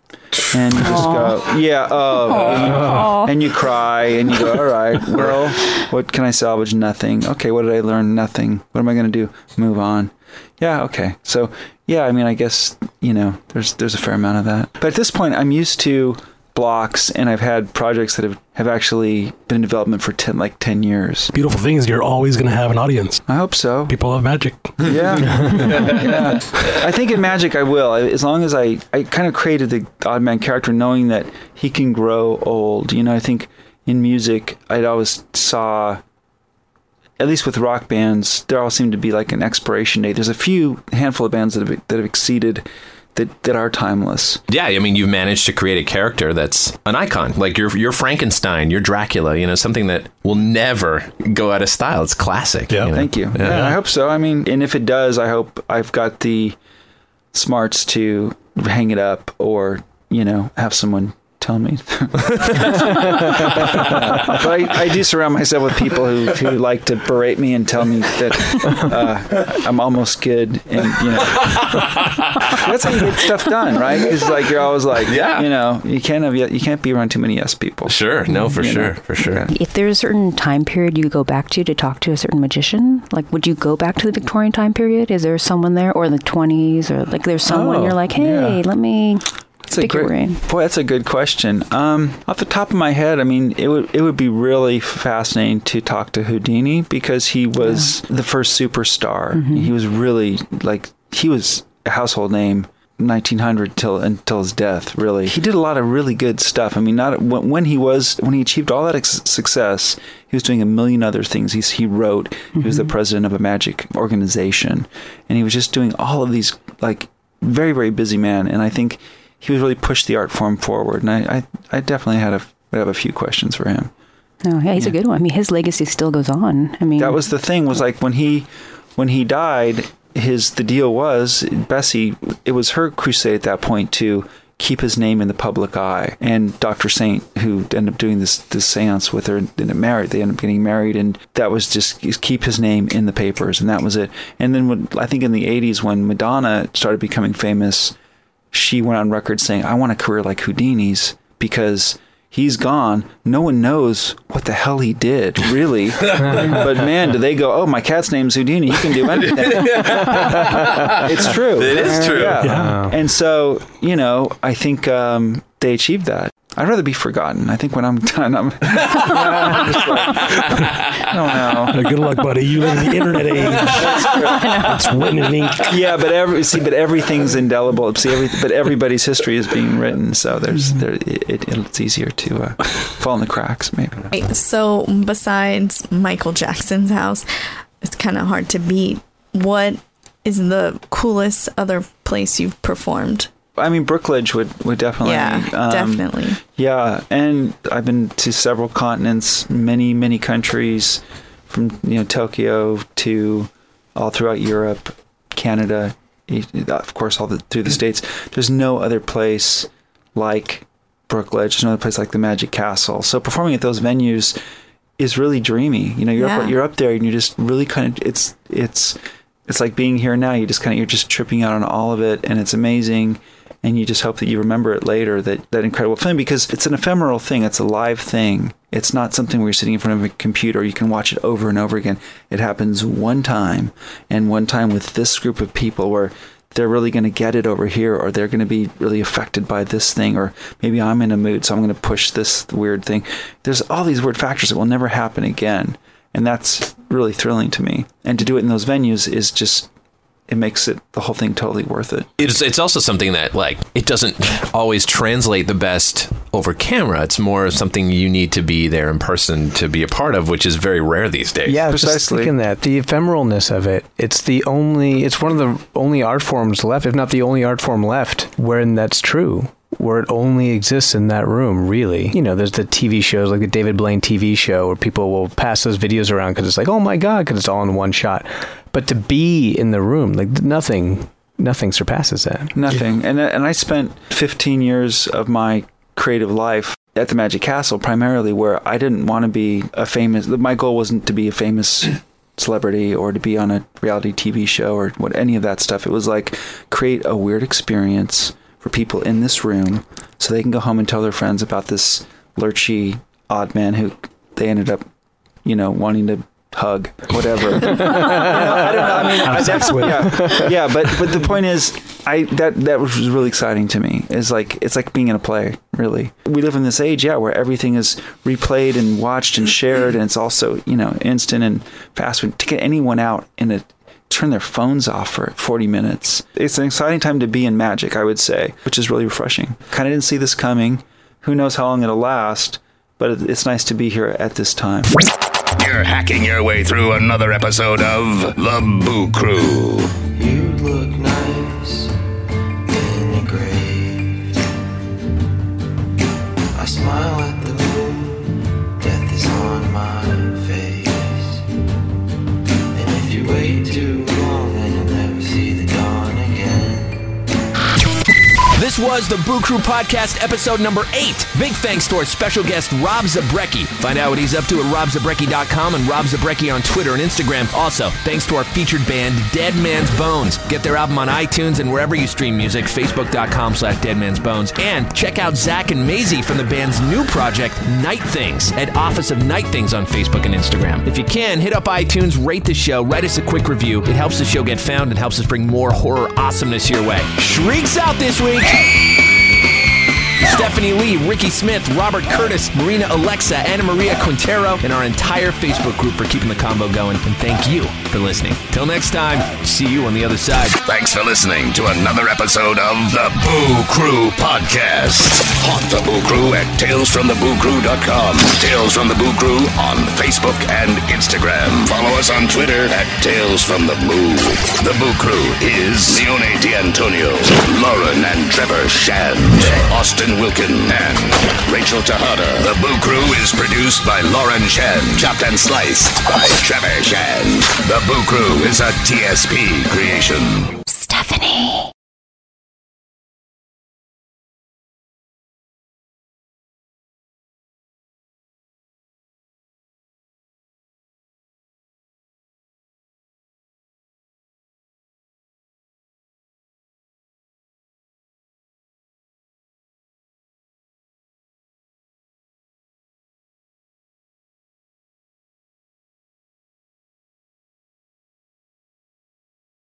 And you just go, yeah, oh, Aw. and you cry, and you go, all right, well, what can I salvage? Nothing. Okay, what did I learn? Nothing. What am I going to do? Move on. Yeah, okay. So, yeah, I mean, I guess you know, there's there's a fair amount of that. But at this point, I'm used to blocks, and I've had projects that have, have actually been in development for ten like ten years. Beautiful thing is you're always going to have an audience. I hope so. People love magic. Yeah. yeah. I think in Magic I will, as long as I, I kind of created the odd man character knowing that he can grow old. You know, I think in music I'd always saw, at least with rock bands, there all seemed to be like an expiration date. There's a few handful of bands that have, that have exceeded, that, that are timeless. Yeah, I mean, you've managed to create a character that's an icon. Like you're, you're Frankenstein, you're Dracula. You know, something that will never go out of style. It's classic. Yeah, Thank you. Yeah, I hope so. I mean, and if it does, I hope I've got the smarts to hang it up or, you know, have someone tell me. but I, I do surround myself with people who, who like to berate me and tell me that uh, I'm almost good. And, you know, that's how you get stuff done, right? It's like you're always like, yeah. you know, you can't have, you can't be around too many yes people. Sure. No, for You know? sure. For sure. If there's a certain time period you go back to to talk to a certain magician, like would you go back to the Victorian time period? Is there someone there, or the 20s, or like there's someone Oh, you're like, hey, yeah. let me That's a great, boy. That's a good question. Um, off the top of my head, I mean, it would it would be really fascinating to talk to Houdini because he was the first superstar. Mm-hmm. He was really like he was a household name. 1900 till until his death really he did a lot of really good stuff i mean not when, when he was when he achieved all that ex- success he was doing a million other things He's, he wrote he was the Mm-hmm. president of a magic organization and he was just doing all of these like very very busy man and i think he was really pushed the art form forward and i i, I definitely had a have a few questions for him No, yeah, he's a good one. I mean, his legacy still goes on. I mean, that was the thing was like when he when he died his the deal was bessie it was her crusade at that point to keep his name in the public eye and dr saint who ended up doing this this seance with her and then married they ended up getting married and that was just just keep his name in the papers and that was it and then when i think in the 80s when madonna started becoming famous she went on record saying, I want a career like Houdini's because he's gone. No one knows what the hell he did, really. but man, do they go, oh, my cat's name's Houdini. He can do anything. it's true. It is true. Yeah. Yeah. And so, you know, I think um, they achieved that. I'd rather be forgotten. I think when I'm done, I'm, I'm like, I don't know. good luck, buddy. You live in the internet age. it's written in ink. Yeah, but every see, but everything's indelible. See, every, but everybody's history is being written, so there's there it, it, it's easier to uh, fall in the cracks, maybe. Right, So, besides Michael Jackson's house, it's kind of hard to beat. What is the coolest other place you've performed? I mean, Brookledge would would definitely, Yeah, um, definitely. Yeah, and I've been to several continents, many many countries, from you know Tokyo to all throughout Europe, Canada, of course, all the through the states. There's no other place like Brookledge. There's no other place like the Magic Castle. So performing at those venues is really dreamy. You know, you're Yeah. up, you're up there and you're just really kind of it's it's it's like being here now. You just kind of you're just tripping out on all of it, and it's amazing. And you just hope that you remember it later that that incredible film because it's an ephemeral thing. It's a live thing. It's not something where you're sitting in front of a computer. You can watch it over and over again. It happens one time, and one time with this group of people where they're really going to get it over here, or they're going to be really affected by this thing, or maybe I'm in a mood, so I'm going to push this weird thing. There's all these weird factors that will never happen again. And that's really thrilling to me. And to do it in those venues is just it makes it the whole thing totally worth it. It's it's also something that like it doesn't always translate the best over camera. It's more something you need to be there in person to be a part of, which is very rare these days. Yeah, just thinking that the ephemeralness of it. It's the only. It's one of the only art forms left, if not the only art form left, wherein that's true where it only exists in that room, really. You know, there's the TV shows like the David Blaine TV show where people will pass those videos around because it's like, oh my God, because it's all in one shot. But to be in the room, like nothing, nothing surpasses that. Nothing. And, uh, and I spent 15 years of my creative life at the Magic Castle primarily where I didn't want to be a famous, my goal wasn't to be a famous celebrity or to be on a reality TV show or what any of that stuff. It was like create a weird experience for people in this room so they can go home and tell their friends about this lurchy odd man who they ended up, you know, wanting to hug, whatever. you know, I don't know. I mean, I, that's yeah, yeah. But but the point is, I that that was really exciting to me. Is like it's like being in a play. Really, we live in this age, yeah, where everything is replayed and watched and shared, and it's also you know instant and fast. To get anyone out in a turn their phones off for 40 minutes. It's an exciting time to be in magic, I would say, which is really refreshing. Kind of didn't see this coming. Who knows how long it'll last, but it's nice to be here at this time. You're hacking your way through another episode of The Boo Crew. This was the Boo Crew Podcast, episode number eight. Big thanks to our special guest, Rob Zabrecky. Find out what he's up to at robzabrecky.com and Rob Zabrecky on Twitter and Instagram. Also, thanks to our featured band, Dead Man's Bones. Get their album on iTunes and wherever you stream music, facebook.com slash Dead Man's Bones. And check out Zach and Maisie from the band's new project, Night Things, at Office of Night Things on Facebook and Instagram. If you can, hit up iTunes, rate the show, write us a quick review. It helps the show get found and helps us bring more horror awesomeness your way. Shrieks out this week! Bye. Stephanie Lee, Ricky Smith, Robert Curtis, Marina Alexa, Anna Maria Quintero, and our entire Facebook group for keeping the combo going. And thank you for listening. Till next time, see you on the other side. Thanks for listening to another episode of The Boo Crew Podcast. Haunt the Boo Crew at talesfromthebooCrew.com. Tales from the Boo Crew on Facebook and Instagram. Follow us on Twitter at Tales from the Boo. The Boo Crew is Leone D'Antonio, Lauren and Trevor Shand, Austin Wilkin and Rachel Tejada. The Boo Crew is produced by Lauren Shen, chopped and sliced by Trevor Shen. The Boo Crew is a TSP creation. Stephanie.